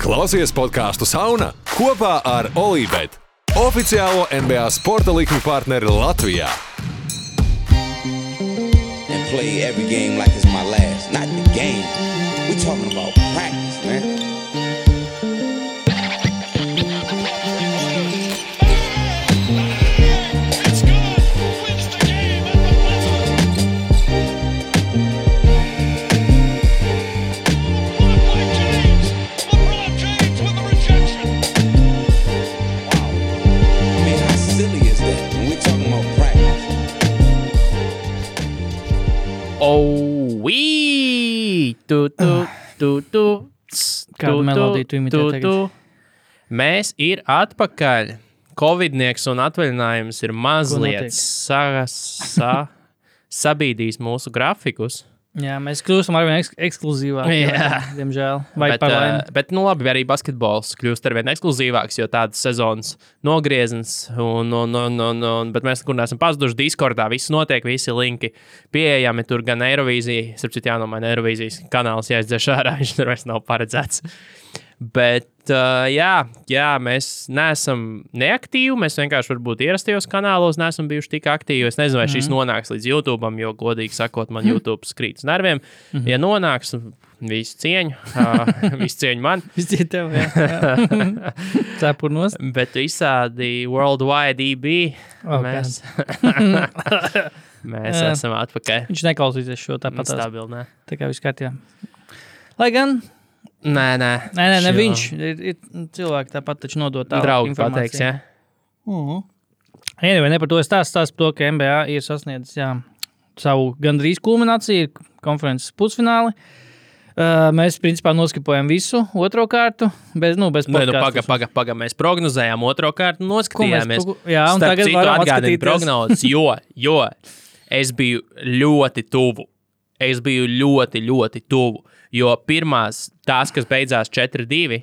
Klausies podkāstu Sauna kopā ar Olivetu, oficiālo NBA sporta likuma partneri Latvijā. play every game like it's my last. Not the game. We're talking about practice, man. Tu, imitē tu, tagad? tu. Mēs ir atpakaļ. Covidnieks un atvaļinājums ir mazliet sa, sa, sabīdījis mūsu grafikus. Jā, mēs kļūstam ar vien eks ekskluzīvāki. Jā. Diemžēl. Vai bet, uh, bet, nu, labi, arī basketbols kļūst ar vien ekskluzīvāks, jo tādas sezonas nogriezens. Un, un, un, un, un, bet mēs nekur neesam pazuduši. Discordā viss notiek, visi linki pieejami. Tur gan Eirovīzija, starp citu, jānomaina Eirovīzijas kanāls, jāizdzēš ārā, viņš tur vairs nav paredzēts. Bet, uh, jā, jā, mēs neesam neaktīvi. Mēs vienkārši, varbūt, ierastajos kanālos neesam bijuši tik aktīvi. Es nezinu, vai šis nonāks līdz YouTube, jo, godīgi sakot, man YouTube skrīt uz nerviem. Ja nonāks, visu cieņu, uh, visu cieņu man. Visi tev, jā. Cepurnos. Bet visādi worldwide EB Oh, mēs, mēs Jā. esam atpakaļ. Viņš neklausīsies šo tāpat. tās. Stabili, nē. Tā kā viss kārtībā. Lai gan, Nē, nē. nē, nē, ne Šo viņš ir, ir cilvēki tāpat taču nodot tādu Draugi pateiks, jā. Anyway, ne par to es stāstu, stāstu par to, ka MBA ir sasniedzis jā, savu gandrīz kulmināciju, konferences pusfināli. Uh, mēs, principā, noskipojam visu otro kārtu, bez, nu, bez Nē, nu, paga, paga, paga. Mēs prognozējām otro kārtu, noskatījāmies. Ko mēs- jā, un tagad varam atskatīties. prognozes, jo, jo es biju ļoti tuvu. Es biju ļoti, ļoti tuvu. Jo pirmās, tās, kas beidzās 4-2,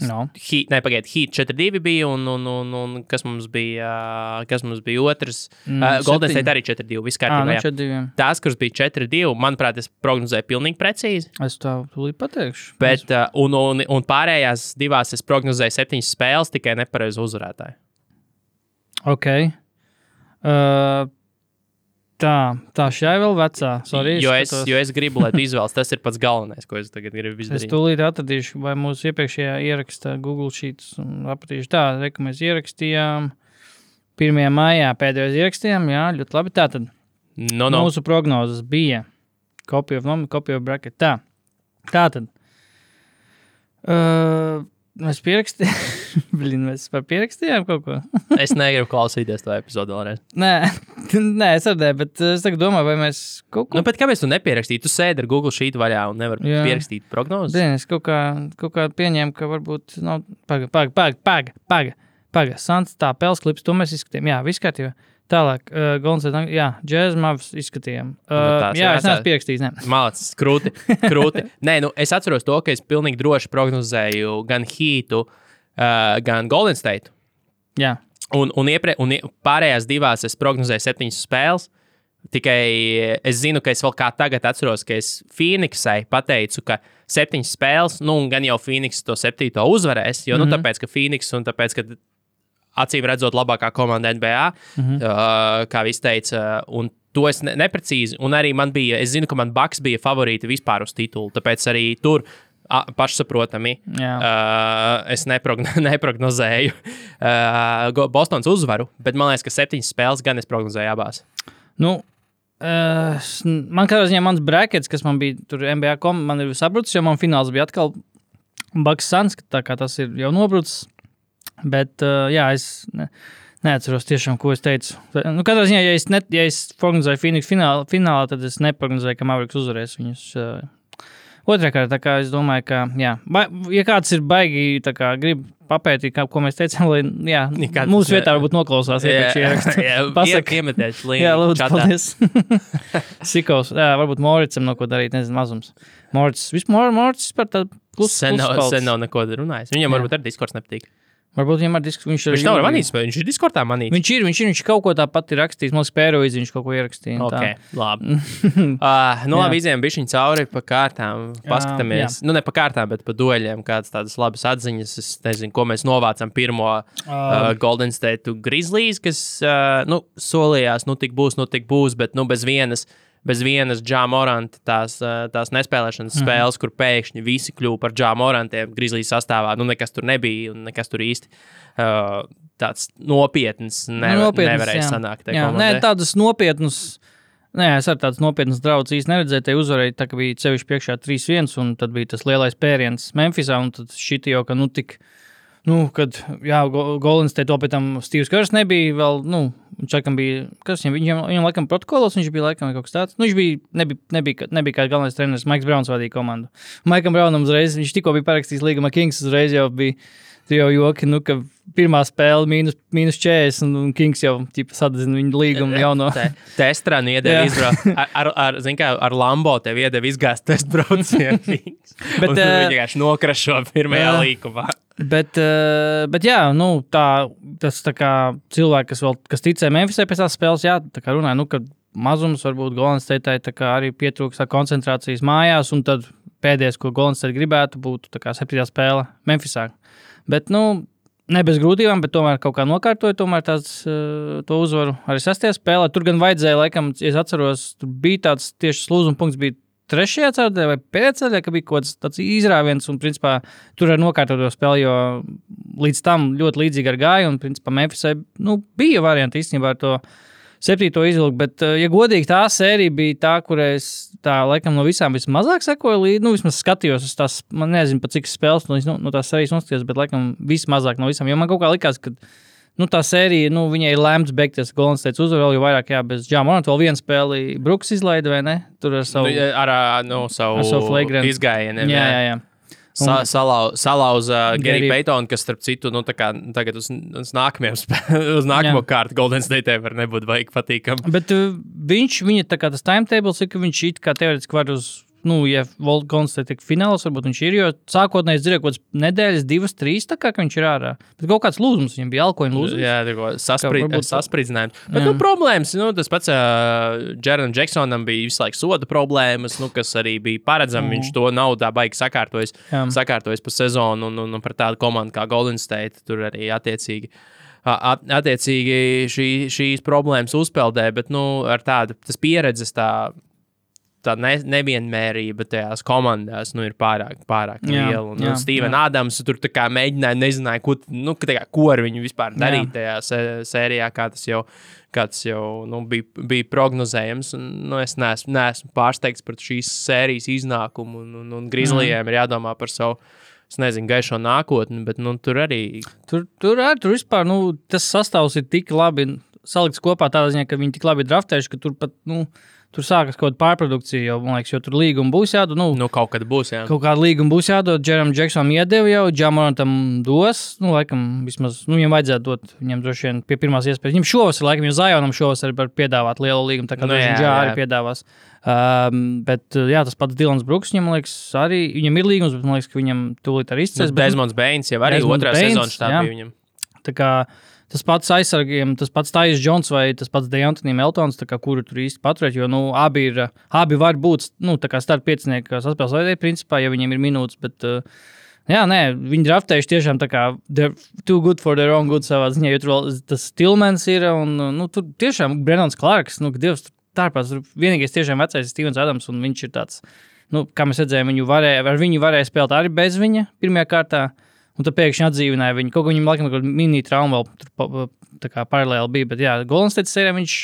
No. Heat, ne, pagaidiet, Heat 4-2 bija, un, un, un, un kas mums bija, kas mums bija otrs? Mm, Mm, Golden. State arī 4-2. Viss Ah, nu, diviem. Tās, kuras bija 4-2, manuprāt, es prognozēju pilnīgi precīzi. Es tev tūlīt pateikšu. Bet, uh, un, un, un pārējās divās es prognozēju septiņas spēles, tikai nepareizi uzvarētāji. Ok. Uh, tā, tā šai vēl vecā. Sorry, jo, es, jo es gribu, lai tu izvēles. Tas ir pats galvenais, ko es tagad gribu Es izdarīt. tūlīt atradīšu, vai mūsu iepriekšējā ierakstā Google Sheets apratīšu tā, re, ka mēs ierakstījām 1. maijā pēdējos ierakstījām, jā, ļoti labi. Tātad no. no. mūsu prognozes bija copy of nomi, copy of bracket. Tā, tātad. Uh, mēs pierakstījām, Blin, mēs pierakstījām kaut ko. Es negribu klausīties to epizodu vēlreiz. Nē, nē, es dzirdēju, bet uh, es domāju, vai mēs kaut ko Nu, kāpēc tu nepierakstīji? Tu sēdi ar Google Sheet vaļā un nevari Jā. pierakstīt prognozes. Zini, es kaut kā, kaut kā pieņēmu, ka varbūt nav. Pagaidi, pagaidi, pagaidi, pagaidi. Paga, paga. Sants, tā pels klips, to mēs izskatījām. Jā, viss kārtībā. Tālāk, uh, Gonzalo, jā, Jazz Mavs izskatījām. Uh, Nu, tās jā, es neesmu pierakstījis. Ne. Mācis, krūti. krūti. Nē, nu, es atceros to, ka es pilnīgi droši prognozēju gan Heatu, uh, gan Golden State. Jā, Un, un, iepre, un pārējās divās es prognozēju septiņas spēles. Tikai es zinu, ka es vēl kā tagad atceros, ka es Phoenixai pateicu, ka septiņas spēles, nu, gan jau Phoenix to septīto uzvarēs. Jo, mm -hmm. nu, tāpēc, ka Phoenix un tāpēc, ka acīm redzot, labākā komanda NBA, mm -hmm. uh, kā viņš teica, un to es ne, neprecīzi. Un arī man bija, es zinu, ka man Baks bija favorīti vispār uz titulu, tāpēc arī tur. a, Pašsaprotami, Jā. uh, es neprogno, neprognozēju uh, Bostonas uzvaru, bet man liekas, ka septiņas spēles gan es prognozēju abās. nu. Uh, man katrā ziņā mans brackets, kas man bija tur NBA kom, man ir sabrucis, jo man fināls bija atkal Baks Sans, tā kā tas ir jau nobrucis. Bet, uh, jā, es ne, neatceros tiešām, ko es teicu. Nu, katrā ziņā, ja es, ne, ja es prognozēju Phoenix finālā, finālā, tad es neprognozēju, ka Mavericks uzvarēs viņus. Uh, tā kā es domāju, ka, jā, ba, ja kāds ir baigi, kā grib papētīt, kā, ko mēs teicām, lai, jā, Ja kāds- mūsu vietā varbūt noklausās iepriekšējā ierakstā. Pasaka. iemetiet līniju. Jā, lūdzu, paldies. Sikos, jā, varbūt Moricam no ko darīt, nezinu, mazums. Moricis, vispār Moricis par tādu klusu. Sen nav, sen nav neko runājis. Viņam Jā. varbūt arī diskurss nepatīk. Varbūt viņam ir disks, viņš. Viņš nav manīts, bet viņš ir Discordā manīts. Viņš ir, viņš ir, viņš kaut ko tāpat ir rakstījis. Liekas, Pērojas viņš kaut ko ierakstīja. un tā. Ok, labi. uh, nu, labi, izējām bišķiņu cauri pa kārtām. Paskatāmies, nu, ne pa kārtām, bet pa dueļiem, kādas tādas labas atziņas. Es nezinu, ko mēs novācām pirmo uh, Golden State Grizzlies, kas, uh, nu, solījās, nu, tik būs, nu, tik būs, bet, nu, bez vienas. Bez vienas Džāmoranta tās, tās nespēlēšanas mm. spēles, kur pēkšņi visi kļuva par Džāmorantiem, Grizzlies sastāvā. Nu, nekas tur nebija, un nekas tur īsti uh, tāds nopietns ne, Nu, nopietnas, nevarēja jā. sanākt. Jā, nē, komandai. tādas nopietnas. Nē, es ar tādas nopietnas draudzes īsti neredzēju. Te uzvarēja, tā kā bija sevišķi priekšā 3-1, un tad bija tas lielais pēriens Memphisā, un tad šī jau, ka, nu, tik, nu, kad, Golins te to pēc tam Stīvs Kars nebija vēl, nu, viņš laikam bija, kas viņam, viņam, viņam laikam protokolos, viņš bija laikam kaut kas tāds. Nu, viņš bija, nebija, nebija, nebija kā galvenais treneris, Maiks Brauns vadīja komandu. Maikam Braunam uzreiz, viņš tikko bija parakstījis līguma Kings, uzreiz jau bija. Tur jau joki, nu, ka pirmā spēle mīnus, mīnus 40, un Kings jau sadedzina viņu līgumu jau no. Te- Testrā iedeva izbraukt. Ar, ar, ar, kā, ar Lambo tev iedeva izgāzt testu braucienu. Bet, uh, eh, vienkārši nokrašo pirmajā jā. līkumā. Bet, uh, bet jā, nu, tā, tas tā kā cilvēki, kas, vēl, kas ticēja Memphisai pēc tās spēles, jā, tā kā runāja, nu, ka mazums varbūt Golden State arī pietrūkst koncentrācijas mājās, un tad pēdējais, ko Golden State gribētu, būtu tā kā septītā spēle Memphisā. Bet, nu, ne bez grūtībām, bet tomēr kaut kā nokārtoja tomēr tāds, uh, to uzvaru arī sastajā spēlē. Tur gan vajadzēja, laikam, ja es atceros, tur bija tāds tieši slūzuma punkts. Trešajā ceturtajā vai ceturtajā, ka bija kaut kāds tāds izrāviens, un principā tur arī nokārtot to spēli, jo līdz tam ļoti līdzīgi ar gāju. Un, principā, Memphisai nu, bija varianti īstenībā ar to septīto izvilkt. Bet, eh, ja godīgi, tā sērija bija tā, kurai es tā laikam no visām vismazāk sekoju līdzi. Nu, vismaz skatījos, es tās, man nezinu, pat cik spēles no, no, tās sērijas noskatījos, bet laikam vismazāk no visām. Jo man kaut kā likās, ka. Nu, tā sērija, nu, viņai ir lemts beigties. Golden State uzvarēja jo vairāk, jā, bez Džāmona. Vēl viena spēle Brooks izlaida, vai ne? Tur ar savu. Nu, ar nu, savu, Ar savu flagrantu. izgājienu. jā, jā, jā. Sa, salau, salauza Geriju Gary- Peitonu, kas, starp citu, nu, kā tagad uz, uz nākamajiem spēlēm, uz nākamo Jā. kārtu Golden State var nebūt vajag patīkam. Bet uh, viņš, viņa tā kā tas timetable, ir, ka viņš it kā teorētiski var uz, nu, ja Volkons te tik fināls, varbūt viņš ir, jo sākotnēji es dzirdēju, kaut kāds nedēļas, divas, trīs, tā kā viņš ir ārā. Bet kaut kāds lūzums, viņam bija alkohola lūzums. Jā, tā kā saspri, varbūt- saspridzinājums. Bet, Jā. nu, problēmas, nu, tas pats uh, Jeranam Džeksonam bija visu laiku soda problēmas, nu, kas arī bija paredzami. Viņš to nav tā baigi sakārtojis, Jā. sakārtojis pa sezonu, un, un, un par tādu komandu kā Golden State tur arī attiecīgi. Attiecīgi šī, šīs problēmas uzpeldē, bet nu, ar tādu pieredzes, tā, tā ne, nevienmērība tajās komandās nu, ir pārāk, pārāk Jā, liela. Un, jā, un Stevens Adams tur mēģināja, nezināja, ko, nu, kā, ko ar viņu vispār darīt Jā. tajā sē- sērijā, kā tas jau, kā tas jau nu, bija, bija prognozējams. Un, nu, es neesmu, neesmu pārsteigts par šīs sērijas iznākumu, un, un, un Grizzlyiem ir jādomā par savu. Es nezinu, gaišo nākotni, bet nu, tur arī Tur, tur, arī, tur vispār nu, tas sastāvs ir tik labi salikts kopā tādā ziņā, ka viņi tik labi ir draftējuši, ka tur pat. Nu, Tur sākas kaut kāda pārprodukcija, jau, man liekas, jo tur līguma būs jādod. Nu, nu, kaut kad būs. Jā. Kaut kāda līguma būs jādod. Džeram Džeksonam iedeva jau, Džamorantam dos. Nu, laikam, vismaz, nu, viņam vajadzētu dot viņam droši vien pie pirmās iespējas. Viņam šovasar, laikam, jau Zajonam šovasar var piedāvāt lielu līgumu, tā kā Nu, nu, viņš jā. arī piedāvās. Um, bet, uh, jā, tas pats Dilans Brooks, viņam liekas, arī viņam ir līgums, bet man liekas, ka viņam tūlīt arī izcēlās. Nu, Desmonds Beins jau arī otrā jā. bija viņam. Tā kā tas pats aizsargiem, tas pats Taisas Džons vai tas pats Dejantis Meltons, kā, kuru tur īsti paturēt, jo nu, abi, ir, abi var būt nu, starp piecinieku saspēles veidē, principā, ja viņiem ir minūtes. Bet, uh, Jā, nē, viņi draftējuši tiešām tā kā too good for their own good savā ziņā, jo tur vēl tas Tilmans ir un nu, tur tiešām Brennons Clarks, nu, Dievs tur vienīgais tiešām vecais ir Stevens Adams un viņš ir tāds, nu, kā mēs redzējām, viņu varēja, ar viņu varēja spēlēt arī bez viņa pirmajā kārtā. Un tad pēkšņi atdzīvināja viņu. Kaut kā viņam laikam kaut kāda mini-trauma vēl tur tā kā paralēli bija. Bet, jā, Golden State sērijā viņš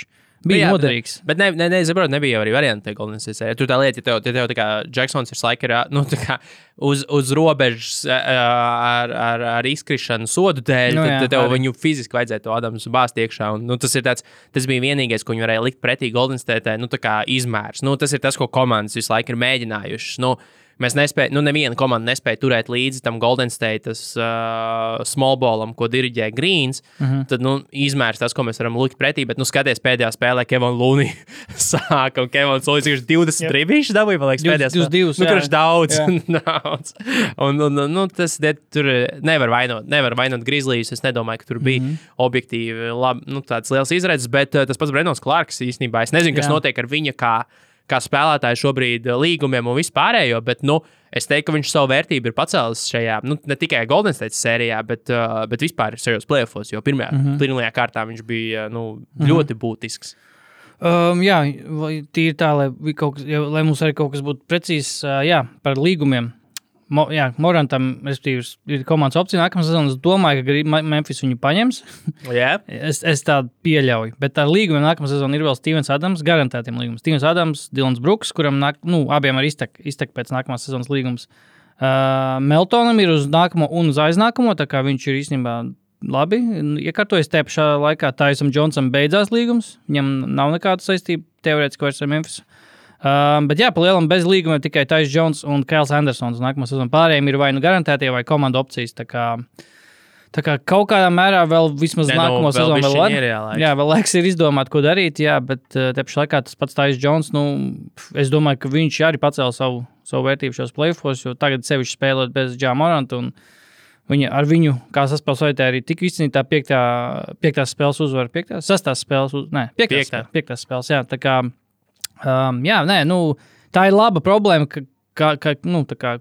bija jā, noderīgs. Bet, bet ne, ne, ne, saprot, nebija arī varianti tajā Golden State. sērijā. Tur tā lieta, ja tev, ja tev tā kā Jacksons ir laikā nu, tā kā uz, uz robežas ar, ar, ar izkrišanu sodu dēļ, Nu nu, jā, tad, tev arī. viņu fiziski vajadzēja to Adamu bāzt iekšā. Un, nu, tas, tāds, tas bija vienīgais, ko viņi varēja likt pretī Golden State nu, tā kā izmērs. Nu, tas ir tas, ko komandas visu laiku ir mēģinājušas. Nu, mēs nespējam, nu, neviena komanda nespēja turēt līdzi tam Golden State uh, small ballam, ko diriģē Greens. Uh Mhm. -huh. Tad, nu, izmērs tas, ko mēs varam likt pretī, bet, nu, skaties pēdējā spēlē, Kevins Lunī sāka, un Kevins Lunī ir 20 tribīši dabūja, man liekas, pēdējā 22, Nu, kurš daudz, daudz. Un, un, un, nu, tas de, tur nevar vainot, nevar vainot Grizzlies. Es nedomāju, ka tur bija mm. -hmm. objektīvi labi, nu, tāds liels izredzes, bet uh, tas pats Brennons Klārks īstenībā. Es nezinu, kas Jā. notiek ar viņa kā, kā spēlētāju šobrīd uh, līgumiem un vispārējo, bet nu, es teiktu, ka viņš savu vērtību ir pacēlis šajā, nu, ne tikai Golden State sērijā, bet, uh, bet vispār šajos playoffs, jo pirmajā, mm. -hmm. pirmajā kārtā viņš bija nu, ļoti būtisks. Um, jā, tīri tā, lai, kaut kas, lai mums arī kaut kas būtu precīzs uh, jā, par līgumiem. Mo, jā, Morantam ir komandas opcija nākamā sezonā. Es domāju, ka Gri- Me- Memphis viņu paņems. Yeah. Es, es tādu pieļauju. Bet ar līgumiem nākamā sezonā ir vēl Stevens Adams, garantētiem līgumiem. Stevens Adams, Dilans Brooks, kuram nāk, nu, abiem ir iztek, iztek pēc nākamās sezonas līgums. Uh, Meltonam ir uz nākamo un uz aiznākamo, tā kā viņš ir īstenībā labi. Iekārtojas tajā pašā laikā, Taisam Džonsam beidzās līgums. Viņam nav nekāda saistība teorētiski vairs ar Memphis. Um, bet jā, pa lielam bez līguma tikai Tais Jones un Kails Andersons. Nākamā sezonā pārējiem ir vai nu garantētie, vai komandu opcijas. Tā kā, tā kā kaut kādā mērā vēl vismaz Ne, nu, nākamo vēl sezonu vēl var. ir, laiks. jā, vēl laiks ir izdomāt, ko darīt. Jā, bet uh, te pašā laikā tas pats Tais Jones, nu, es domāju, ka viņš arī pacēla savu, savu vērtību šajos playoffs, jo tagad sevišķi spēlot bez Džāmoranta. Viņa ar viņu, kā vajadzēja, arī tika izcīnīta tā piektā, piektās spēles uzvara, piektās, sastās spēles, uz, nē, piektās, Piektā. piektās spēles. Jā, tā kā, um, jā, nē, nu, tā ir laba problēma, ka, ka, ka nu, kā,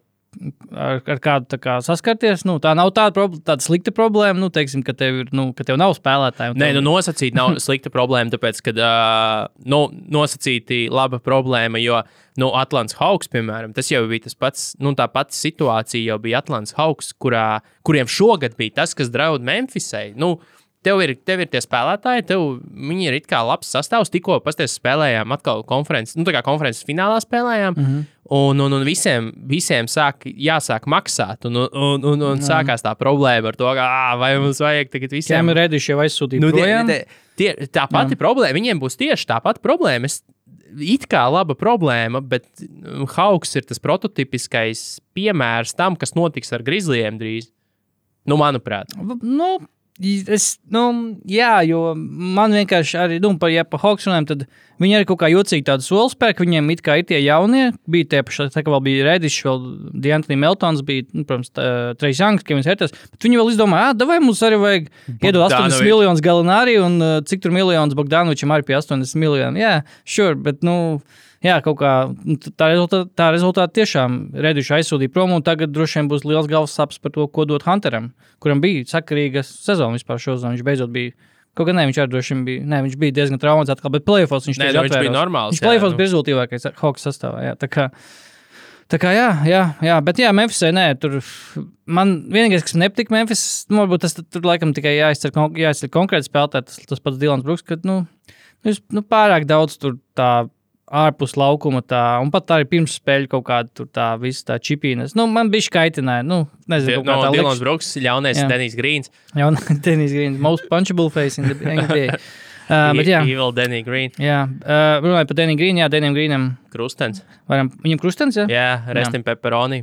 ar, ar kādu kā, saskarties. Nu, tā nav tāda, prob- tāda slikta problēma, nu, teiksim, ka, tev ir, nu, ka tev nav spēlētāju. un Nē, tev- nu nosacīt nav slikta problēma, tāpēc, ka uh, nu, nosacīti laba problēma, jo nu, Atlants Hawks, piemēram, tas jau bija tas pats, nu, tā pati situācija jau bija Atlants Hawks, kurā, kuriem šogad bija tas, kas draud Memphisai. Nu, Tev ir, tev ir tie spēlētāji, tev viņi ir it kā labs sastāvs. Tikko pasties spēlējām atkal konferences, nu tā kā konferences finālā spēlējām. Mm -hmm. Un, un, un visiem, visiem sāk, jāsāk maksāt. Un, un, un, un sākās tā problēma ar to, ka, ā, vai mums vajag tagad visiem Ķēmi redīši jau aizsūtīja Nu, tie, tie, tie, tā pati problēma, viņiem būs tieši tā pati problēma. Es, it kā laba problēma, bet mm, Hauks ir tas prototypiskais piemērs tam, kas notiks ar Grizzlyiem drīz. Nu, manuprāt, Nu, es, nu, jā, jo man vienkārši arī, nu, par, ja pa Hawks runājam, tad viņi arī kaut kā jocīgi tādu soli spēku. Viņiem it kā ir tie jaunie, bija tie paši, tā kā vēl bija Redišs, vēl Diantoni Meltons, bija, nu, protams, Trejs Janks, Kevins Hertas, bet viņi vēl izdomāja, ah, vai mums arī vajag iedot 80 Bogdanovičs. miljonus Galinārī un uh, cik tur miljonus Bogdanovičam arī pie 80 miljonu. Jā, sure, bet, nu, Jā, kaut kā nu, tā rezultātā, tā rezultātā tiešām Redišs aizsūtīja prom, un tagad droši vien būs liels galvas sapnis par to, ko dot Hunteram, kuram bija sakarīga sezona vispār šodien. Viņš beidzot bija. Kaut gan ne, viņš arī droši vien bija. Nē, viņš bija diezgan traumēts atkal, bet plēsofos viņš, tieši nu, viņš bija atvērās. normāls, Viņš jā, plēsofos nu. bija rezultātīvākais Hawks sastāvā. Jā, tā kā, Tā kā jā, jā, jā, bet jā, Memphisē nē, tur man vienīgais, kas man nepatīk, Memphis, nu, varbūt tas tur laikam tikai jāizcer, jāizcer konkrēti spēlētāji, tas, tas pats Dilans Brooks, ka, nu, nu, jūs, nu, pārāk daudz tur tā ārpus laukuma, tā, un pat arī pirms spēļu kaut kāda tur tā visa tā čipīnas. Nu, man bija škaitināja, nu, nezinu, No, kaut kā tā Dilons liekas. Brooks, ļaunais Jā. Denis Grīns. Un Denis Green, most punchable face in the NBA. Uh, bet jā, Evil Denny Green. jā uh, runājot par Deniju Grīnu, jā, Denijam Grīnam, Krustens. varam, viņam krustens, jā? Jā, restim pepperoni.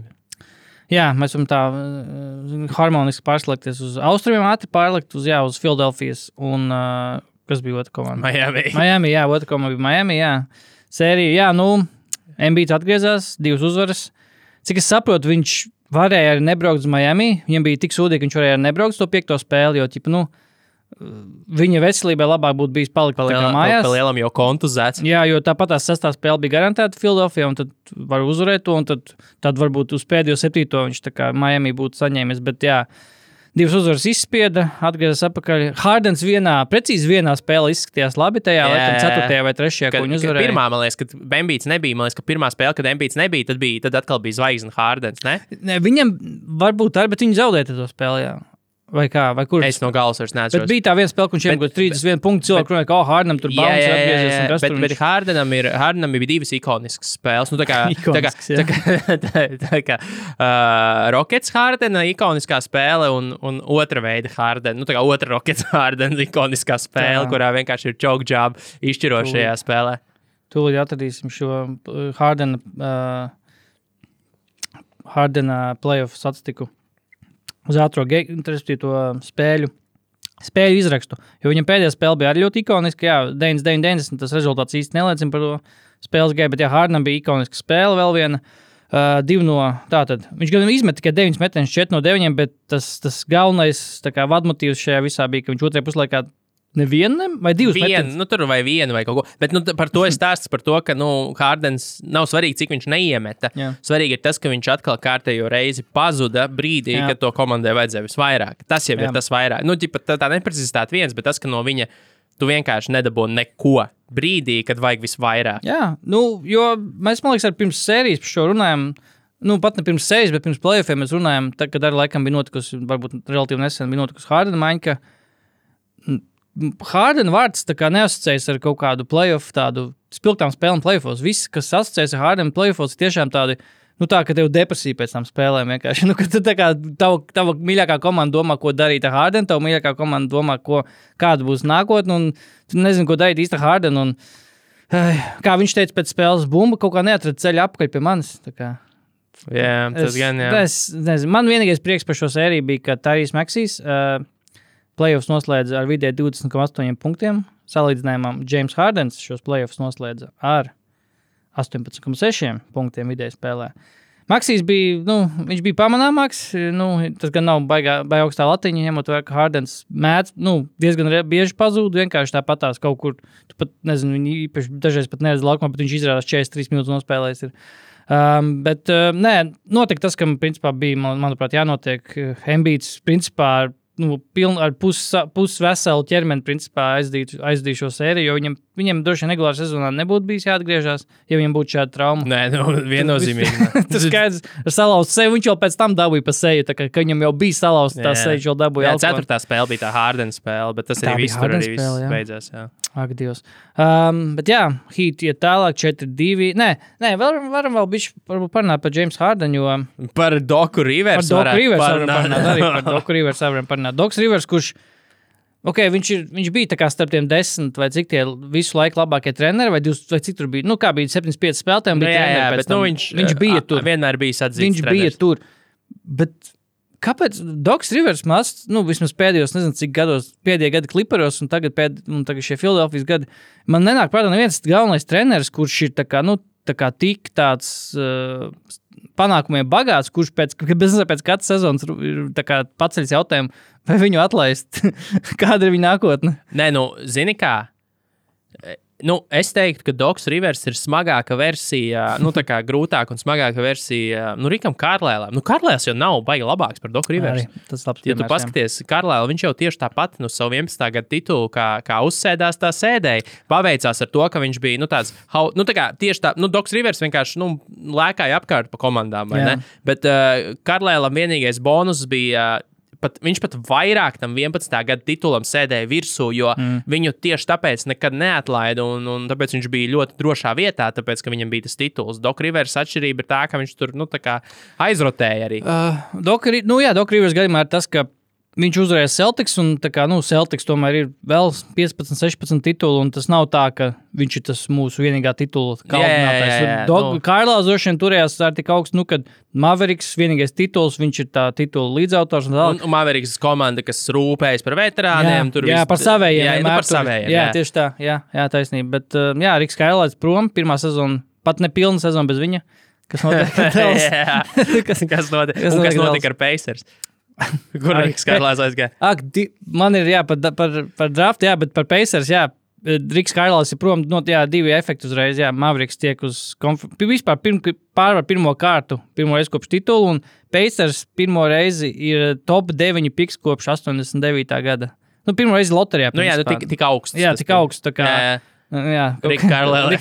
Jā, mēs varam tā uh, harmoniski pārslēgties uz austrumiem, ātri pārlikt uz, jā, uz Filadelfijas un uh, kas bija otra komanda? Miami. Miami, jā, otra komanda bija Miami, jā. Sērija, jā, nu, MBT atgriezās, divas uzvaras. Cik es saprotu, viņš varēja arī nebraukt uz Miami. Viņam bija tik sūdīgi, ka viņš varēja arī nebraukt uz to piekto spēli, jo, ķipa, nu, viņa veselībai labāk būtu bijis palikt tā kā Palielam, mājās. palielam jau kontuzēts. Jā, jo tāpat tās sestā spēle bija garantēta Filadelfijā, un tad var uzvarēt to, un tad, tad varbūt uz pēdējo septīto viņš tā kā Miami būtu saņēmis. Bet, jā, divas uzvaras izspieda, atgriezās atpakaļ. Hardens vienā, precīzi vienā spēlē izskatījās labi, tajā Jā, laikam jā. ceturtajā vai trešajā, Kad, ko kad uzvarēja. pirmā, man liekas, kad Bambīts nebija. Man liekas, ka pirmā spēle, kad Bambīts nebija, tad, bija, tad atkal bija zvaigznes Hārdens. Ne? Ne, viņam varbūt arī, bet viņi zaudēja to spēli. Jā. Vai kā, vai kur? Es no galas vairs Bet neatceros. bija tā viena spēle, kurš Bet- bija 31 punkti. Cilvēki runāja, ka oh, Hārdam tur Jā, jā, jā, atgriezies. jā, kas bet, bet Hārdenam ir, Hārdenam ir divas ikoniskas spēles. Nu, tā kā, tā kā, jā. tā kā, tā, tā kā uh, Rockets Hārdena ikoniskā spēle un, un otra veida Hārdena. Nu, tā kā otra Rockets Hārdena ikoniskā spēle, Jā. kurā vienkārši ir choke job izšķirošajā spēlē. Tūlīt atradīsim šo Hārdena. Uh, Hardena playoff statistiku uz ātrā spēļu. Spēju izrakstu. Jo viņam pēdējā spēle bija arī ļoti ikoniska. Jā, 99, 90. Tas rezultāts īsti neliecina par to spēles gaitu, bet jā, Hārnam bija ikoniska spēle vēl viena. Uh, divi no tātad. Viņš gan izmet tikai 9 metienus, 4 no 9, bet tas, tas galvenais kā, vadmotīvs šajā visā bija, ka viņš otrajā puslaikā Nevienu vai divus vienu, nu, tur vai vienu vai kaut ko. Bet nu, par to ir stāsts par to, ka nu, Hārdens nav svarīgi, cik viņš neiemeta. Jā. Svarīgi ir tas, ka viņš atkal kārtējo reizi pazuda brīdī, Jā. kad to komandai vajadzēja visvairāk. Tas jau Jā. ir tas vairāk. Nu, ģipa, tā, tā neprecizitāte viens, bet tas, ka no viņa tu vienkārši nedabūji neko brīdī, kad vajag visvairāk. Jā, nu, jo mēs, man liekas, ar pirms sērijas par šo runājam. Nu, pat ne pirms sērijas, bet pirms playoffiem mēs runājam, tad, kad arī laikam bija notikusi, varbūt relatīvi nesen bija notikusi Hārdena maiņa Hārdena vārds neasociējas ar kaut kādu playoff, tādu spilgtām spēlēm playoffs. Viss, kas asociējas ar Hārdena playoffs, ir tiešām tādi. Nu, tā kā tev ir depresija pēc tam spēlēm. Vienkārši. Nu, tu, kā, tava, tava mīļākā komanda domā, ko darīt ar Hārdenu, tava mīļākā komanda domā, ko, kāda būs nākotne. Tu nezini, ko darīt īstenībā Hārdenu. Kā viņš teica, pēc spēles bumba kaut kā neatrada ceļu apakaļ pie manis. Jā, tas es, gan jā. Es, nezinu, man vienīgais prieks par šo sēriju bija, ka Tarijs Maksīs. Uh, Playoffs noslēdza ar vidēji 20,8 punktiem. Salīdzinājumā James Hardens šos playoffs noslēdza ar 18,6 punktiem vidēji spēlē. Maksīs bija, nu, viņš bija pamanāmāks. Nu, tas gan nav baigā, baigā augstā latiņa, ņemot vērā, ka Hardens mēdz nu, diezgan bieži pazūd. Vienkārši tāpatās kaut kur, tu pat nezinu, viņi īpaši dažreiz pat neredz laukumā, bet viņš izrādās 43 minūtes nospēlējis. Ir. Um, bet, uh, nē, notika tas, kam principā bija, man, manuprāt, jānotiek. Hembīts principā nu, piln, ar pusveselu pus ķermeni principā, aizdīt, aizdīt šo sēriju, jo viņam, viņam droši vien regulārā sezonā nebūtu bijis jāatgriežas, ja viņam būtu šāda trauma. Nē, nu, viennozīmīgi. tas skaidrs, ar salauztu seju viņš jau pēc tam dabūja pa seju, tā kā viņam jau bija salauzta tā seja, jau dabūja. Jā, ceturtā spēle bija tā Hārdena spēle, bet tas tā arī viss tur arī spēle, jā. beidzās. Jā. Ak, Dievs. Um, bet jā, Heat iet tālāk, 4-2. Nē, nē varam, varam vēl bišķi parunāt par Jamesu Hārdenu. Jo... Par Doku Rivers. Par Doku Rivers varam parunāt. Arī par Doku Rivers varam parunāt. Doks Rivers, kurš. Okay, viņš, ir, viņš bija starp tiem desmit, vai cik tie visu laiku labākie treneri, vai, divs, vai cik tur bija. Nu, kā bija 7-5 spēlētājiem, bija jā, jā, bet, nu, viņš, viņš bija tur. Vienmēr bija atzīts. Viņš treneris. bija tur. Bet Kāpēc Dogs Rivers maz, nu, vismaz pēdējos, nezinu, cik gados, pēdējie gadi kliparos, un tagad, pēd, un tagad šie Filadelfijas gadi, man nenāk prātā neviens galvenais treneris, kurš ir tā kā, nu, tā kā tik tāds uh, panākumiem bagāts, kurš pēc, pēc katras sezonas ir paceļs jautājumu, vai viņu atlaist, kāda ir viņa nākotne. Nē, nu, zini kā, Nu, es teiktu, ka Dogs Rivers ir smagāka versija, nu, tā kā grūtāka un smagāka versija nu, Rikam Kārlēlam. Nu, Kārlēls jau nav baigi labāks par Dogu Rivers. Arī, tas labs. Ja tu paskaties, Kārlēlu, viņš jau tieši tāpat no nu, savu 11. gadu titulu, kā, kā uzsēdās tā sēdēja, paveicās ar to, ka viņš bija, nu, tāds, nu, tā kā tieši tā, nu, Dogs Rivers vienkārši, nu, lēkāja apkārt pa komandām, vai Jā. ne? Bet uh, Kārlēlam vienīgais bonus bija. Uh, pat, viņš pat vairāk tam 11. gada titulam sēdēja virsū, jo mm. viņu tieši tāpēc nekad neatlaida. Un, un tāpēc viņš bija ļoti drošā vietā, tāpēc, ka viņam bija tas tituls. Doka Rivers atšķirība ir tā, ka viņš tur nu, aizrotēja arī. Uh, Doka, nu, jā, Rivers gadījumā ir tas, ka Viņš uzvarēja Celtics, un kā, nu, Celtics tomēr ir vēl 15, 16 tituli, un tas nav tā, ka viņš ir tas mūsu vienīgā titula kalpinātājs. Nu. Kailās droši vien turējās ar tik augstu, nu, kad Maveriks vienīgais tituls, viņš ir tā titula līdzautors. Un, un, un Maveriks komanda, kas rūpējas par veterāniem. Jā, jā par savējiem. Jā, nu, par savējiem. Jā, jā, tieši tā, jā, jā taisnība. Bet, uh, jā, Riks Kailās prom, pirmā sezona, pat ne pilna sezona bez viņa. Kas notiek? kas, kas notiek? Kas notiek, kas notiek ar Pacers? Kur arī Skailās aizgāja? Ak, di, man ir jā, par, par, par draftu, jā, bet par Pacers, jā. Riks Kailās ir prom, no jā, divi efekti uzreiz. Jā, Mavriks tiek uz vispār pirm, pārvar pirmo kārtu, pirmo reizi kopš titulu, un Pacers pirmo reizi ir top 9 piks kopš 89. gada. Nu, pirmo reizi loterijā. Nu, jā, nu, tik, tik augsts. Jā, tik augsts. Tā kā, jā, jā. Jā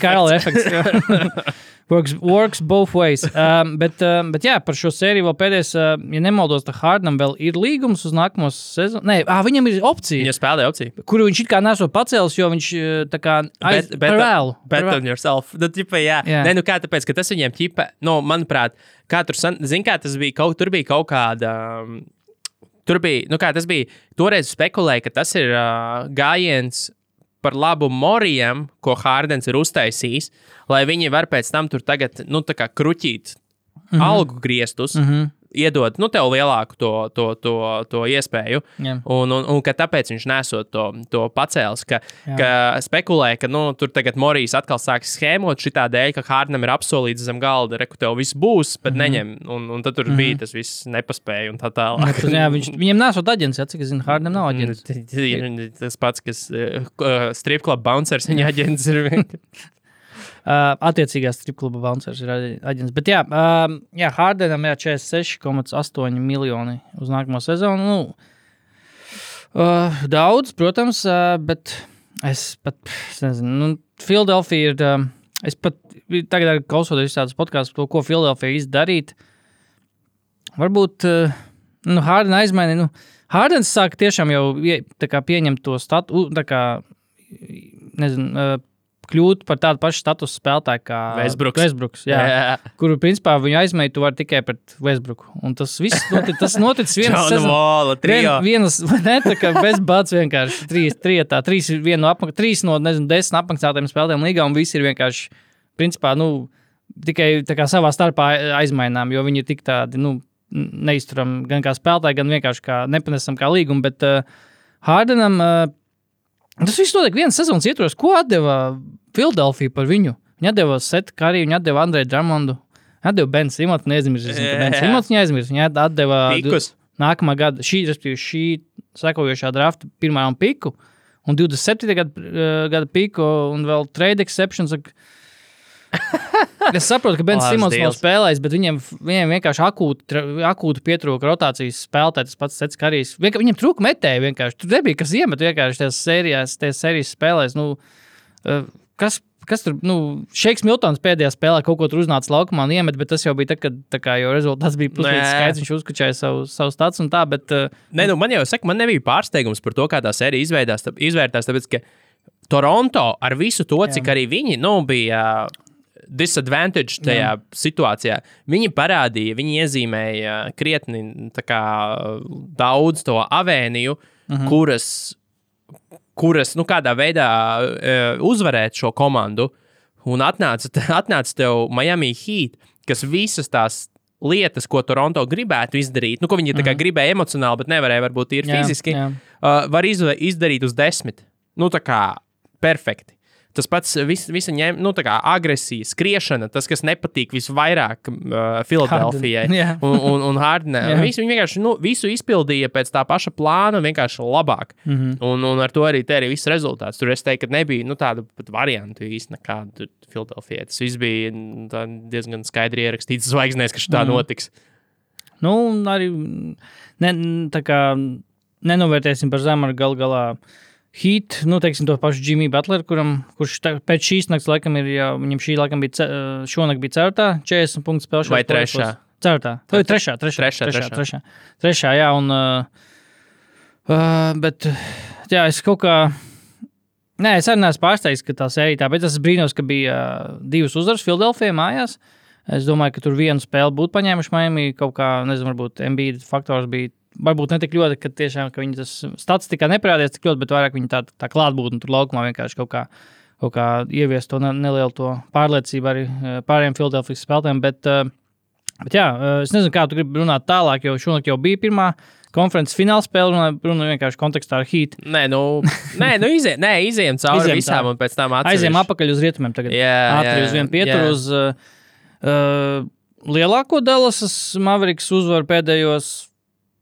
Kailās efekts. Works, works both ways. Um, bet, um, bet jā, par šo sēriju vēl pēdējais, uh, ja nemaldos, tad Hārdam vēl ir līgums uz nākamo sezonu. Nē, ah, viņam ir opcija. Viņa spēlē opciju. Kuru viņš it kā nesot pacēlis, jo viņš uh, tā kā aiz, bet, bet, par vēlu. Bet on yourself. Nu, ķipa, jā. jā. Nē, nu kā tāpēc, ka tas viņiem ķipa, nu, manuprāt, kā tur, zin kā tas bija, kaut, tur bija kaut kāda. Um, Tur bija, nu kā tas bija, toreiz spekulēja, ka tas ir uh, gājiens par labu Morijam, ko Hārdens ir uztaisījis, lai viņi var pēc tam tur tagad, nu, tā kā kruķīt mm -hmm. algu griestus, mm. -hmm. Iedod nu, tev lielāku to, to, to, to iespēju. Jā. Un, un, un ka tāpēc viņš nesot to, to pacēlis, ka, Jā. ka spekulē, ka nu, tur tagad Morijas atkal sāks schēmot šitā dēļ, ka Hārnam ir apsolīts zem galda, ka tev viss būs, bet mm -hmm. neņem. Un, un tad tur mm -hmm. bija tas viss nepaspēja un tā tālāk. Jā, viņš, viņam nesot aģents, ja cik es zinu, Hārdam nav aģents. Ir Tas pats, kas uh, stripklubs bouncers, viņa aģents ir. Uh, attiecīgās stripkluba bouncers ir aģ- aģents. Bet jā, uh, jā Hārdenam ir 46,8 miljoni uz nākamo sezonu. Nu, uh, daudz, protams, uh, bet es pat es nezinu, nu, Filadelfija ir. Uh, es pat tagad klausoties tādus podkāstus par to, ko Filadelfija izdarīt. Varbūt uh, nu, Hārdena aizmainīja. Nu, Hārdens sāk tiešām jau ie- tā kā pieņemt to statu, nezinu, uh, kļūt par tādu pašu statusu spēlētāju kā Westbrooks. Westbrooks jā, jā. Kuru, principā, viņu aizmēģināt, tu vari tikai pret Westbrooku. Un tas viss notic, tas noticis. Vola, trio. Vien, vienas, ne, tā kā bez bats vienkārši trīs, trietā, trīs, no, apmak trīs no nezinu, desmit apmaksātiem spēlētājiem līgā, un visi ir vienkārši, principā, nu, tikai savā starpā aizmainām, jo viņi ir tik tādi, nu, neizturam gan kā spēlētāji, gan vienkārši kā nepanesam kā līgumu, bet uh, Hārdenam uh, tas viss notiek vienas sezonas ietvaros. Ko atdeva Filadelfija par viņu? Viņa atdeva Setu Kariju, viņa atdeva Andreju Dramondu. Viņa atdeva Benu Simonu, neaizmirst, ka Bens Jā. Simons viņa aizmirst. Viņa atdeva Pikus. nākamā gada, šī, šī sekojošā drafta pirmā un piku, un 27. gada, eh, gada piku, un vēl trade exceptions. Es saprotu, ka Bens Simons nav spēlējis, bet viņiem, viņiem vienkārši akūti, akūti pietrūka rotācijas spēlētāji. Tas pats Sets Karijs. Viņam trūka metēji vienkārši. Tur nebija kas iemet vienkārši tajās sērijās, tajās sērijas spēlēs. Nu, eh, kas, kas tur, nu, Šeiks Miltons pēdējā spēlē kaut ko tur uznāca laukumā un iemet, bet tas jau bija tad, kad tā kā jau rezultāts bija puslīdz skaidrs. Viņš uzkačāja savu, savu stāstu un tā, bet uh, Nē, nu, man jau saka, man nebija pārsteigums par to, kā tā sērija izveidās, tā- izvērtās. Tāpēc, ka Toronto ar visu to, cik arī viņi nu, bija uh, disadvantage tajā Jā. situācijā, viņi parādīja, viņi iezīmēja krietni kā, daudz to avēniju, uh -huh. kuras, kuras nu, kādā veidā uh, uzvarēt šo komandu. Un atnāca, atnāca tev Miami Heat, kas visas tās lietas, ko Toronto gribētu izdarīt, nu, ko viņi mm gribēja emocionāli, bet nevarēja varbūt ir Jā, fiziski, jā. uh, var izdarīt uz desmit. Nu, tā kā perfekti. Tas pats vis, visa ņem, nu, agresija, skriešana, tas, kas nepatīk visvairāk uh, Filadelfijai jā. un, un, un Hardnē. Jā. Visi viņi vienkārši nu, visu izpildīja pēc tā paša plāna, vienkārši labāk. Mm. -hmm. un, un ar to arī te arī viss rezultāts. Tur es teiktu, ka nebija nu, tāda pat variantu īsti nekāda Filadelfijai. Tas viss bija diezgan skaidri ierakstīts zvaigznēs, ka tā Mhm. notiks. Nu, arī ne, tā kā nenovērtēsim par zemu ar gal galā. Heat, nu, teiksim, to pašu Džimiju Butleru, kuram, kurš tā, pēc šīs nakts, laikam, ir jau, viņam šī laikam bija, šonakt bija ceturtā, 40 punktu spēlē. Vai trešā? Ceturtā. Vai trešā, trešā, Trešā, trešā, trešā. trešā, jā, un, uh, bet, jā, es kaut kā, nē, es arī neesmu pārsteigts, ka tā sērija tā, bet es brīnos, ka bija uh, divas uzvaras Filadelfijā mājās. Es domāju, ka tur vienu spēli būtu paņēmuši Miami. Kaut kā, nezinu, varbūt MBA faktors bija. Varbūt ne tik ļoti, ka tiešām ka viņi tas statistikā neparādījās tik ļoti, bet vairāk viņi tā, tā klātbūtne tur laukumā vienkārši kaut kā, kaut kā ieviest to ne, nelielu to pārliecību arī eh, pārējiem Filadelfijas spēlētājiem. Bet, eh, bet jā, eh, es nezinu, kā tu gribi runāt tālāk, jo šonakt jau bija pirmā konferences fināla spēle, runā, runā vienkārši kontekstā ar Heat. Nē, nu, nē, nu izē, nē izējām cauri Izejam visām, cauri. un pēc tam Aizējām atsevišķi. apakaļ uz rietumiem tagad. Jā, Ātri jā, uz vienu pieturu jā. uz uh, lielāko Dallasas Mavericks uzvaru pēdējos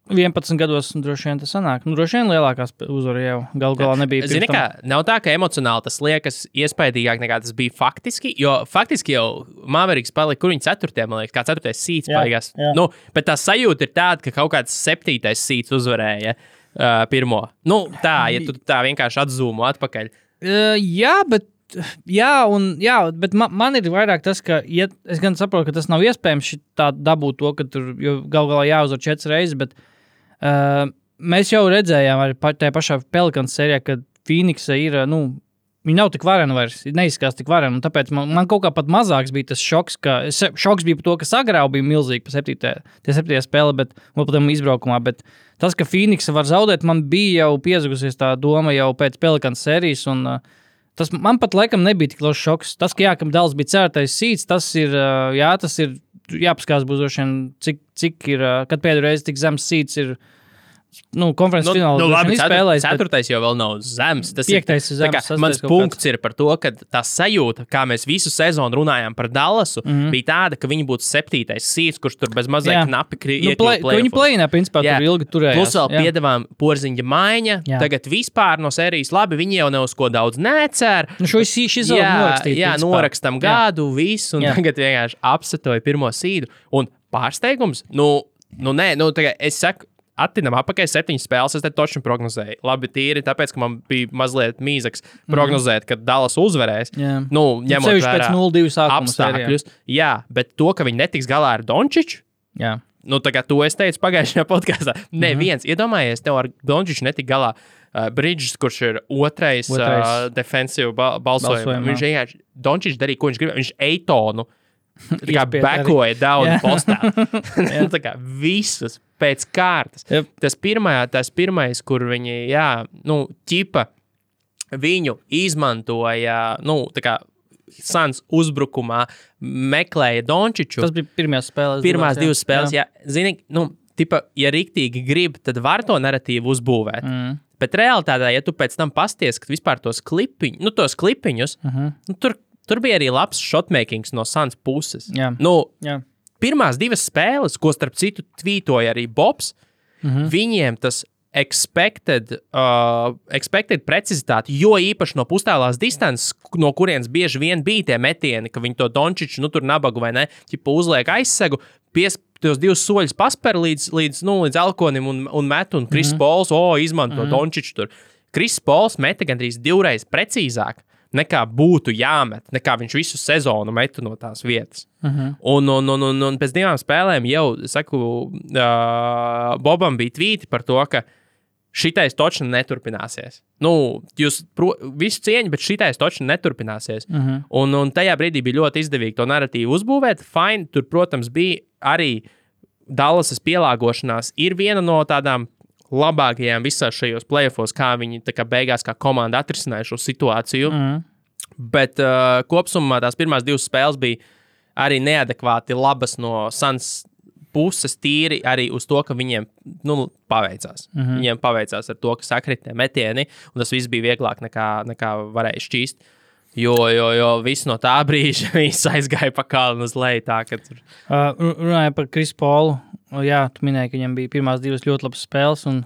11 gados. Droši vien tas sanāk. Nu, droši vien lielākās uzvaras jau galu galā nebija. Zini, kā nav tā, ka emocionāli tas liekas iespaidīgāk nekā tas bija faktiski. Jo faktiski jau Mavericks palika, kur viņa ceturtajā, man liekas, kā ceturtais sīts Jā, paigās. Nu, bet tā sajūta ir tāda, ka kaut kāds septītais sīts uzvarēja uh, pirmo. Nu, tā, ja tu tā vienkārši atzūmo atpakaļ. Uh, jā, bet. Jā, un, jā, bet man, man ir vairāk tas, ka ja, es gan saprotu, ka tas nav iespējams tā dabūt to, ka tur galu galā jāuzvar četras reizes, bet uh, mēs jau redzējām arī pa, tajā pašā Pelikāna sērijā, ka Phoenixa ir, nu, viņa nav tik varena vairs, neizskatās tik varena, tāpēc man, man kaut kā pat mazāks bija tas šoks, ka šoks bija par to, ka sagrauj bija milzīgi pa septītajā spēlē, bet, tam izbraukumā, bet tas, ka Phoenixa var zaudēt, man bija jau piezagusies tā doma jau pēc Pelikāna sērijas, un uh, Tas man pat laikam nebija tik liels šoks. Tas, ka, jā, kam dēls bija certais sīts, tas ir, jā, tas ir jāpaskatās, būs droši vien, cik, cik ir, kad pēdējo reizi tik zems sīts ir. Nu, konferences Nu, finālā nu, labi, spēlējis. bet- Ceturtais jau vēl nav zems. Tas Piektais ir zems, kā Mans punkts ir par to, ka tā sajūta, kā mēs visu sezonu runājām par Dallasu, mm. -hmm. bija tāda, ka viņi būtu septītais sīts, kurš tur bez Jā. knapi krīt. Nu, play, viņi plēnā, principā, Jā. tur ilgi turējās. Plus vēl jā. piedāvājām porziņa maiņa. Jā. Tagad vispār no sērijas labi, viņi jau ne uz ko daudz necer. Nu, šo šis jā, norakstīt, jā, principā. norakstam Jā. gadu, visu, un Jā. jā. tagad vienkārši apsetoja pirmo sīdu. Un pārsteigums, nu, nu nē, nu, es saku. Attinam apakaļ septiņas spēles, es te toču prognozēju. Labi, tīri, tāpēc, ka man bija mazliet mīzaks prognozēt, ka Dallas uzvarēs. Mhm. Jā. Nu, Nu, ņemot sevišķi vērā pēc 0-2 sākuma apstākļus. Jā, bet to, ka viņi netiks galā ar Dončiču, Jā. nu, tā kā to es teicu pagājušajā podkāstā. Neviens, Mhm. iedomājies, tev ar Dončiču netika galā. Uh, Bridges, kurš ir otrais, otrais. Otrais. Uh, defensīvs ba balsojums. Viņš vienkārši Dončičs darīja, ko viņš gribēja. Viņš Eitonu tā kā bekoja daudz postā. tā kā visus pēc kārtas. Jep. Tas, pirmajā, tas pirmais, kur viņi, jā, nu, ķipa viņu izmantoja, nu, tā kā Sans uzbrukumā meklēja Dončiču. Tas bija pirmās spēles. Pirmās domāts, divas spēles, jā, zini, nu, tipa, ja rīktīgi grib, tad var to narratīvu uzbūvēt. Mm. Bet realitātē, ja tu pēc tam pasties, ka vispār tos klipiņus, nu, tos klipiņus, uh Mhm. -huh. nu, tur, tur bija arī labs shotmakings no Sans puses. Jā. Nu, Jā. Pirmās divas spēles, ko starp citu tvītoja arī Bobs, uh Mhm. -huh. viņiem tas expected, uh, expected precizitāte, jo īpaši no pustālās distances, no kurienes bieži vien bija tie metieni, ka viņi to Dončiču, nu tur nabagu vai ne, ķipa uzliek aizsegu, pies, tos divus soļus paspēr līdz, līdz, nu, līdz alkonim un, un met, un Kris mm -hmm. Pols, o, izmanto mm -hmm. Dončiču tur. Kris Pols meta gandrīz divreiz precīzāk. Nekā būtu jāmet, nekā viņš visu sezonu metu no tās vietas. Uh -huh. un, un, un, un, un pēc divām spēlēm jau, saku, uh, Bobam bija tvīti par to, ka šitais točs neturpināsies. Nu, jūs pro, visu cieņu, bet šitais točs neturpināsies. Uh -huh. un, un tajā brīdī bija ļoti izdevīgi to narratīvu uzbūvēt. Fine, tur, protams, bija arī Dallasas pielāgošanās. Ir viena no tādām labākajām visās šajos playoffs, kā viņi kā beigās kā komanda atrisināja šo situāciju. Mm. Bet uh, kopumā tās pirmās divas spēles bija arī neadekvāti labas no Sans puses, tīri arī uz to, ka viņiem nu, paveicās. Mm -hmm. Viņiem paveicās ar to, ka sakritē metieni, un tas viss bija vieglāk nekā, nekā varēja šķīst. Jo, jo, jo viss no tā brīža aizgāja pa kalnu uz leju. Tā, tur Uh, ru- runāja par Krisu Polu. O, Jā, tu minēji, ka viņam bija pirmās divas ļoti labas spēles. Un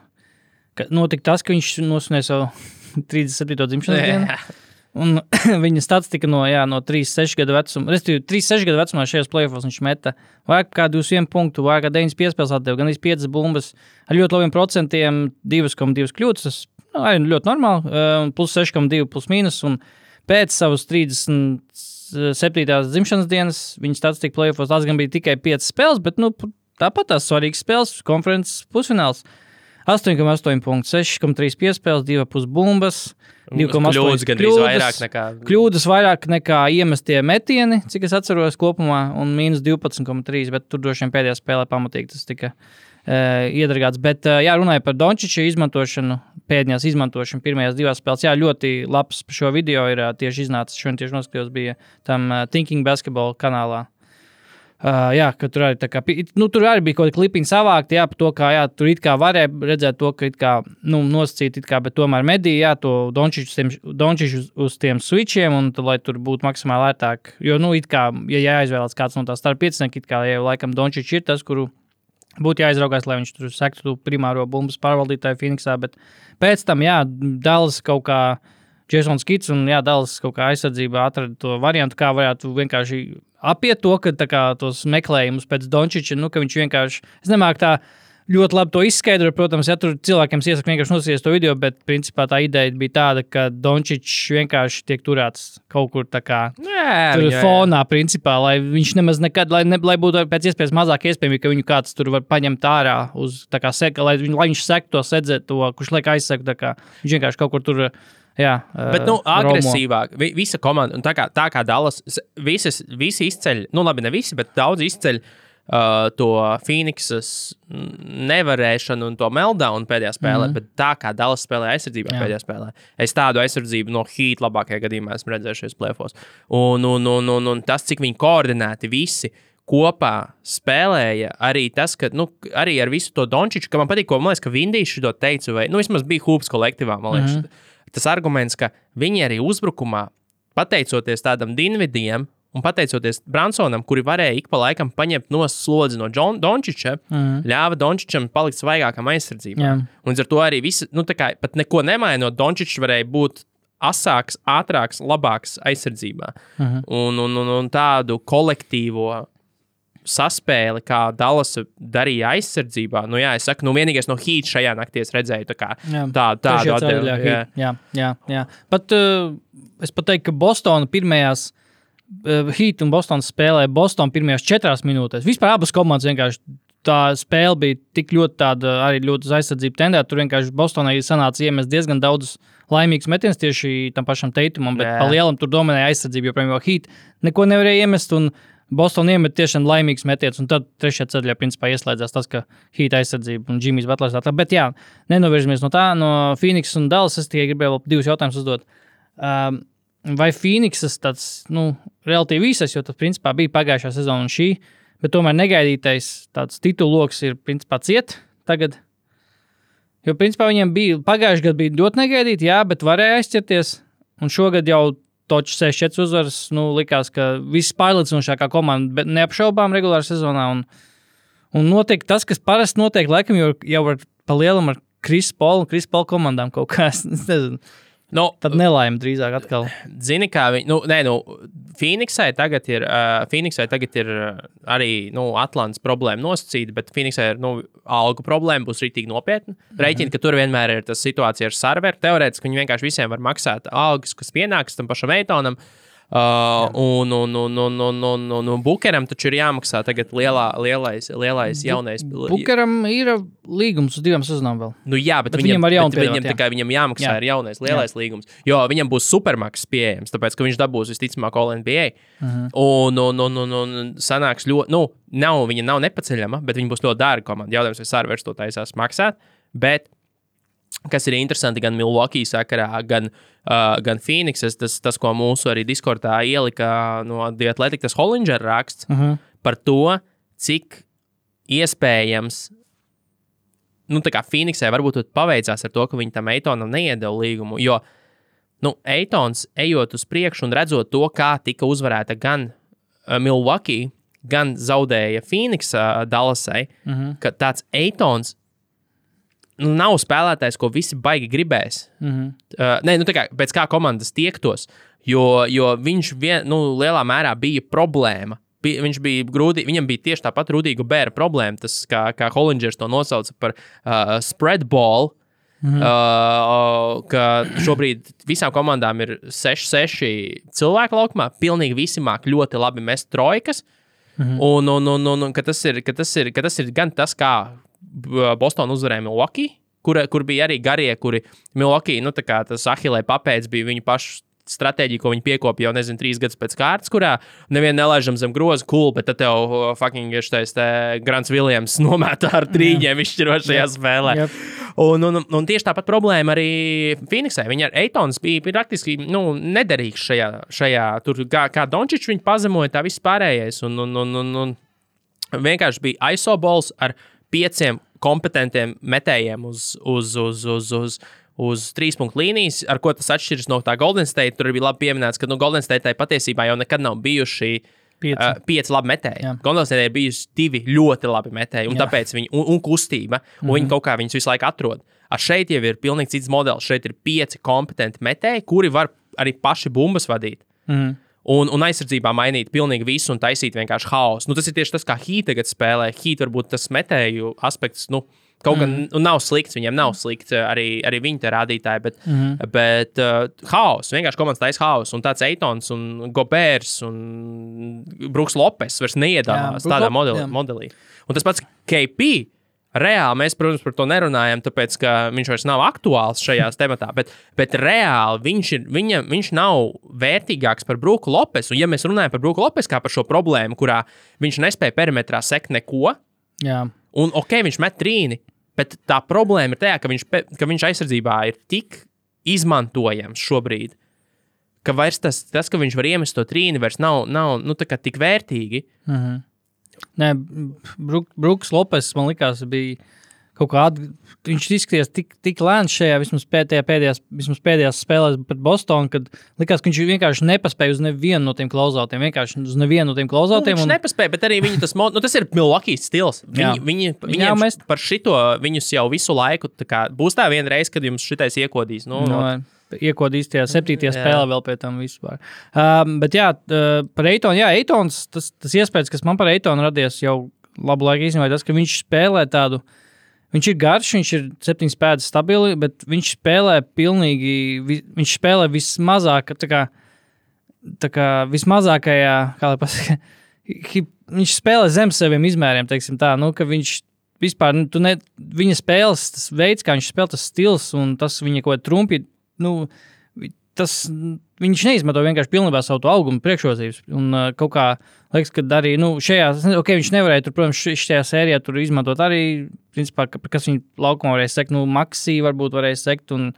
ka notika tas, ka viņš nosvinēja savu 37. dzimšanas dienu. Un viņa statistika no, jā, no 3-6 gadu vecuma, respektīvi, 3-6 gadu vecumā šajos playoffs viņš meta vairāk kā 21 punktu, vairāk kā 9 piespēles atdeva, gan 5 bumbas ar ļoti labiem procentiem, 2,2 kļūdas. Tas nu, arī ļoti normāli, uh, plus 6,2 plus mīnus. Un pēc savas 37. dzimšanas dienas viņa statistika playoffs tas gan bija tikai 5 spēles, bet nu, tāpat tās svarīgas spēles, konferences pusfināls. 8,8 punkts, 6,3 piespēles, 2,5 bumbas, 2,8 kļūdas gandrīz vairāk nekā. Kļūdas vairāk nekā iemestie metieni, cik es atceros kopumā, un mīnus 12,3. Bet tur droši vien pēdējā spēlē pamatīgi tas tika uh, iedragāts. Bet, uh, jā, runāja par Dončiča izmantošanu, pēdējās izmantošanu pirmajās divās spēlēs. Jā, ļoti labs par šo video ir uh, tieši iznācis. Šodien tieši noskatījos, bija tam uh, Thinking Basketball kanālā. Uh, jā, ka tur arī, kā, nu, tur arī bija kaut kāda klipiņa savākta, jā, par to, kā jā, tur it kā varēja redzēt to, ka it kā, nu, nosacīt, it kā, bet tomēr medīja, jā, to Dončiču uz uz, tiem switchiem, un tad, lai tur būtu maksimāli ērtāk. Jo, nu, it kā, ja jāizvēlas kāds no tās starp pieciniekiem, it kā, ja laikam Dončičs ir tas, kuru būtu jāizraugās, lai viņš tur sektu primāro bumbas pārvaldītāju Phoenixā, bet pēc tam, jā, Dallas kaut kā. Jasons Kits un Jā, Dallas kaut kā aizsardzībā atrada to variantu, kā varētu vienkārši apiet to, ka kā, tos meklējumus pēc Dončiča, nu, ka viņš vienkārši, es nemāku tā ļoti labi to izskaidrot. Protams, ja tur cilvēkiem iesaka vienkārši nosīties to video, bet principā tā ideja bija tāda, ka Dončičs vienkārši tiek turēts kaut kur tā kā. Nē, Tur viņa- fonā, principā, lai viņš nemaz nekad, lai, ne, lai būtu pēc iespējas mazāk iespējams, ka viņu kāds tur var paņemt ārā uz tā kā seka, lai, viņ, lai viņš sektu to sedzēt, to, kurš liek aizsekt. tā kā Viņš vienkārši kaut kur tur. Jā, Bet, nu, eh, agresīvāk. Vi, visa komanda, tā kā, tā kā Dallas, visas, visi izceļ, nu, labi, ne visi, bet daudz izceļ uh, to Phoenixas nevarēšanu un to meltdown pēdējā spēlē. Mm -hmm. Bet tā kā Dallas spēlē aizsardzībā Jā. Jā. pēdējā spēlē, es tādu aizsardzību no Heat labākajā gadījumā esmu redzējis šajos plēfos. Un, un, un, un, un tas, cik viņi koordinēti visi. kopā spēlēja arī tas, ka nu, arī ar visu to Dončiču, ka man patīk, ko man liekas, ka Vindijs to teica, vai nu, vismaz bija Hūpas kolektīvā. Man liekas, mm -hmm. Tas arguments, ka viņi arī uzbrukumā, pateicoties tādam Dienvidiem. Un pateicoties Bransonam, kuri varēja ik pa laikam paņemt no slodzi no Dončiča, mm. ļāva Dončičam palikt svaigākam aizsardzībā. Jā. Un ar to arī visi, nu, tā kā pat neko nemainot, Dončičs varēja būt asāks, ātrāks, labāks aizsardzībā. Uh -huh. un, un, un, un tādu kolektīvo saspēli, kā Dallas darīja aizsardzībā. Nu, jā, es saku, nu, vienīgais no Heat šajā naktī redzēju tā kā, Jā. tā, tādu ceļā, jā. Heat. Jā, jā, jā. Pat uh, es pat teiktu, ka Bostonā pirmajās uh, Heat un Bostonas spēlēja Bostonā pirmajās četrās minūtēs. Vispār abas komandas vienkārši. Tā spēle bija tik ļoti tāda, arī ļoti uz aizsardzību tendēta. Tur vienkārši Bostonai sanāca iemest diezgan daudz laimīgus metienus tieši tam pašam teikumam, bet Jā. pa lielam tur dominēja aizsardzība, jo, piemēram, Heat neko nevarēja iemest. Un Bostonā iemet tiešām laimīgs metiens, un tad trešajā ceļā principā ieslēdzās tas, ka Heat aizsardzība un Džimijs Butlers tā. Bet jā, nenovirzamies no tā, no Phoenix un Dallas. Es tikai gribēju vēl divus jautājumus uzdot. Um, vai Phoenixas tāds, nu, relatīvi īsais, jo tas principā bija pagājušā sezona un šī, bet tomēr negaidītais tāds tituloks ir principā ciet tagad. Jo principā viņiem bija pagājušajā gadā bija ļoti negaidīti, jā, bet varēja aizķerties. Un šogad jau Točs 6-4 uzvaras, nu, likās, ka viss pārliecinošākā komanda, bet neapšaubām regulārā sezonā. Un, un notiek tas, kas parasti notiek, laikam, jau, jau ar pa lielam ar Krisu Polu un Krisu Polu komandām kaut kā. Es nezinu, Nu, tad nelaime drīzāk atkal. Zini, kā viņi, nu, nē, nu, Phoenixai tagad ir, uh, Phoenixai tagad ir uh, arī, nu, Atlantijas problēma nosacīta, bet Phoenixai ir, nu, algu problēma būs rītīgi nopietna. Mhm. Rēķina, ka tur vienmēr ir tas situācija ar serveru. Teorētiski viņi vienkārši visiem var maksāt algas, kas pienāks tam pašam Eitonam. Uh, un, un, un, un, un, un, un, un Bukeram taču ir jāmaksā tagad lielā, lielais, lielais jaunais. Bukaram ir līgums uz divām sezonām vēl. Nu, jā, bet, Bet viņam, viņam var jaunu bet viņam, tā kā viņam jāmaksā Jā. jā. ir jaunais lielais jā. līgums. Jo viņam būs supermaks pieejams, tāpēc ka viņš dabūs visticamāk All NBA. Uh Mhm. -huh. un, un, un, un, un sanāks ļoti, nu, nav, viņa nav nepaceļama, bet viņa būs ļoti dārga komanda. Jautājums, vai Sārvers to taisās maksāt. Bet kas ir interesanti gan Milwaukee sakarā, gan, uh, gan Phoenixes, tas, tas, ko mūsu arī Discordā ielika no Athletic, tas Hollinger raksts uh -huh. par to, cik iespējams. Nu, tā kā Phoenixai varbūt paveicās ar to, ka viņi tam Eitonam neiedeva līgumu. Jo nu, Eitons, ejot uz priekšu un redzot to, kā tika uzvarēta gan uh, Milwaukee, gan zaudēja Phoenix uh, Dallasai, uh -huh. ka tāds Eitons nu, nav spēlētājs, ko visi baigi gribēs. Mm -hmm. uh, nē, nu, tā kā pēc kā komandas tiektos, jo, jo viņš vien, nu, lielā mērā bija problēma. Bi- Viņš bija grūti, viņam bija tieši tāpat rudīga bērna problēma, tas, kā, kā Hollingers to nosauca par uh, spread ball. Mm -hmm. uh, ka šobrīd visām komandām ir 6-6 cilvēku laukumā. Pilnīgi visi māk ļoti labi mest trojkas. Mm -hmm. un, un, un, un, un ka tas, ir, ka tas, ir, ka tas ir gan tas, kā Bostonā uzvarēja Milwaukee, kur, kur bija arī garie, kuri Milwaukee, nu, tā kā tas Ahilē papēdz bija viņu pašu stratēģija, ko viņi piekopja jau, nezinu, trīs gadus pēc kārtas, kurā nevienu nelaižam zem groza, cool, bet tad tev uh, fucking ir šis Grants Viljams nomētā ar trījiem izšķirošajā spēlē. Jep. Un, un, un tieši tāpat problēma arī Phoenixai. Viņa ar Eitons bija praktiski nu, nederīgs šajā, šajā tur, kā, kā Dončičs viņu pazemoja, tā viss pārējais. Un, un, un, un, un vienkārši bija isobols ar pieciem kompetentiem metējiem uz, uz, uz, uz, uz, uz trīs punktu līnijas, ar ko tas atšķiras no tā Golden State. Tur bija labi pieminēts, ka nu, Golden State patiesībā jau nekad nav bijuši. Pieci. Uh, pieci labi metēji. State ir bijusi divi ļoti labi metēji, un Jā. tāpēc viņi un, un kustība, un mm -hmm. viņi kaut kā viņus visu laiku atrod. Ar šeit jau ir pilnīgi cits modelis. Šeit ir pieci kompetenti metēji, kuri var arī paši bumbas vadīt. Mm. Un, un aizsardzībā mainīt pilnīgi visu un taisīt vienkārši haosu. Nu, tas ir tieši tas, kā Heat tagad spēlē. Heat varbūt tas metēju aspekts. Nu, Kaut gan mm. nav slikts, viņiem nav slikts arī, arī viņa rādītāji, bet, mm. bet uh, haoss, vienkārši komandas taisa haoss. Un tāds Eitons un Gobērs un Brooks Lopes vairs neiedalās Jā, tādā Lop- modelī, jā. modelī. Un tas pats KP. Reāli mēs, protams, par to nerunājam, tāpēc, ka viņš vairs nav aktuāls šajā tematā, bet, bet reāli viņš, ir, viņa, viņš nav vērtīgāks par Brooku Lopesu. Un, ja mēs runājam par Brooku Lopesu kā par šo problēmu, kurā viņš nespēja perimetrā sekt neko, Jā. un ok, viņš met trīni, bet tā problēma ir tajā, ka viņš, ka viņš aizsardzībā ir tik izmantojams šobrīd, ka tas, tas ka viņš var iemest to trīni, vairs nav, nav nu, tik vērtīgi. Mhm. Nē, Bruk, Bruks Lopes man likās, bija kaut kāda. Viņš izskatījās tik, tik lēns šajā vismaz pēdējā, pēdējās, vismaz pēdējās spēlēs pret Bostonu, kad likās, ka viņš vienkārši nepaspēja uz nevienu no tiem klauzautiem. Vienkārši uz nevienu no tiem Nu, klauzautiem. viņš un- nepaspēja, bet arī viņi tas, nu, tas ir Milwaukee stils. Jā. Viņi, viņi, Jā, mēs- mēs... par šito viņus jau visu laiku tā kā, būs tā viena reize, kad jums šitais iekodīs. Nu, No, no, Iekodīs tajā septītajā Jā. spēlē vēl pie tam vispār. Um, bet jā, uh, par Eitonu, jā, Eitons, tas, tas iespējas, kas man par Eitonu radies jau labu laiku īstenībā, tas, ka viņš spēlē tādu. Viņš ir garš, viņš ir septiņas pēdas stabili, bet viņš spēlē pilnīgi, vi- viņš spēlē vismazāk, tā kā, tā kā vismazākajā, kā lai pasaka, hi- viņš spēlē zem saviem izmēriem, teiksim tā, nu, ka viņš vispār, nu, ne, viņa spēles, veids, kā viņš spēlē, tas stils un tas viņa kaut kāda trumpi, nu, tas, viņš neizmanto vienkārši pilnībā savu to augumu priekšrocības. Un uh, kaut kā liekas, ka arī nu, šajā, ok, viņš nevarēja, tur, protams, šajā sērijā tur izmantot arī, principā, ka- kas viņa laukumā varēja sekt, nu, Maksī varbūt varēja sekt un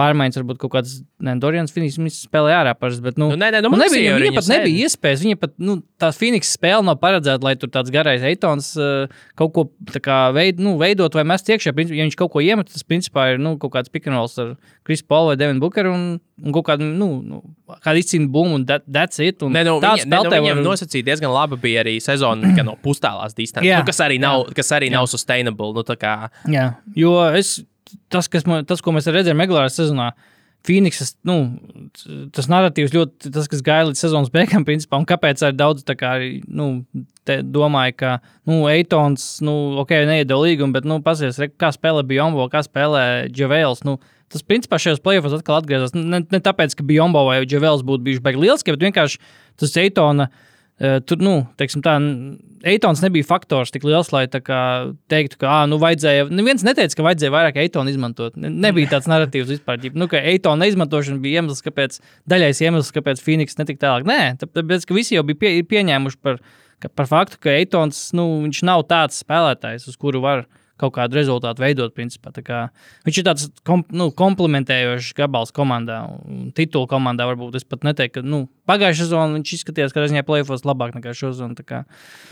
pārmaiņas varbūt kaut kāds, ne, Dorians Finis spēlēja ārā parasti, bet, nu, Nu, nē, nē, nu, nu, nebija, jau viņa viņa pat nebija sēdi. iespējas. Viņa pat, nu, tā Phoenix spēle nav paredzēta, lai tur tāds garais eitons uh, kaut ko veid, nu, veidot vai mest iekšā. Ja viņš kaut ko iemet, tas principā ir nu, kaut kāds pikanols ar Krisu Paulu vai Devinu Bukaru un, un kaut kādu, nu, nu kādu izcīnu bumbu un that, that's it. Un Nē, nu, viņa, ne, nu, viņam var- nosacīja diezgan labi bija arī sezona tikai no pustālās distances, Jā. nu, kas arī nav, kas arī nav sustainable. Nu, kā, Jā, jo es, tas, man, tas, ko mēs redzējām regulārā sezonā, Phoenixas, nu, tas narratīvs ļoti, tas, kas gāja līdz sezonas beigām, principā, un kāpēc arī daudz tā kā, nu, domāja, ka, nu, Eitons, nu, ok, neiedod līgumu, bet, nu, pasies, kā spēlē Bjombo, kā spēlē Džavēls, nu, tas, principā, šajos playoffs atkal atgriezās. Ne, ne tāpēc, ka Bjombo vai Džavēls būtu bijuši baigi liels, bet vienkārši tas Eitona. Tur, nu, teiksim, tā, Eitons nebija faktors tik liels, lai teiktu, ka, ah, nu, vajadzēja. Neviens neteica, ka vajadzēja vairāk Eitonu izmantot. Ne, nebija tāds narratīvs vispār. ģip, Nu, ka Eitona neizmantošana bija iemesls, kāpēc, daļais iemesls, kāpēc Phoenix netika tālāk. Nē, tāpēc, ka visi jau bija pie, pieņēmuši par, par faktu, ka Eitons, nu, viņš nav tāds spēlētājs, uz kuru var kaut kādu rezultātu veidot. Principā. Kā Viņš ir tāds kom, nu, komplementējošs gabals komandā, un titula komandā. Varbūt es pat neteiktu, ka nu, pagājušā sezonā viņš izskatījās, ka viņa plēfos labāk nekā šo sezonu. kā-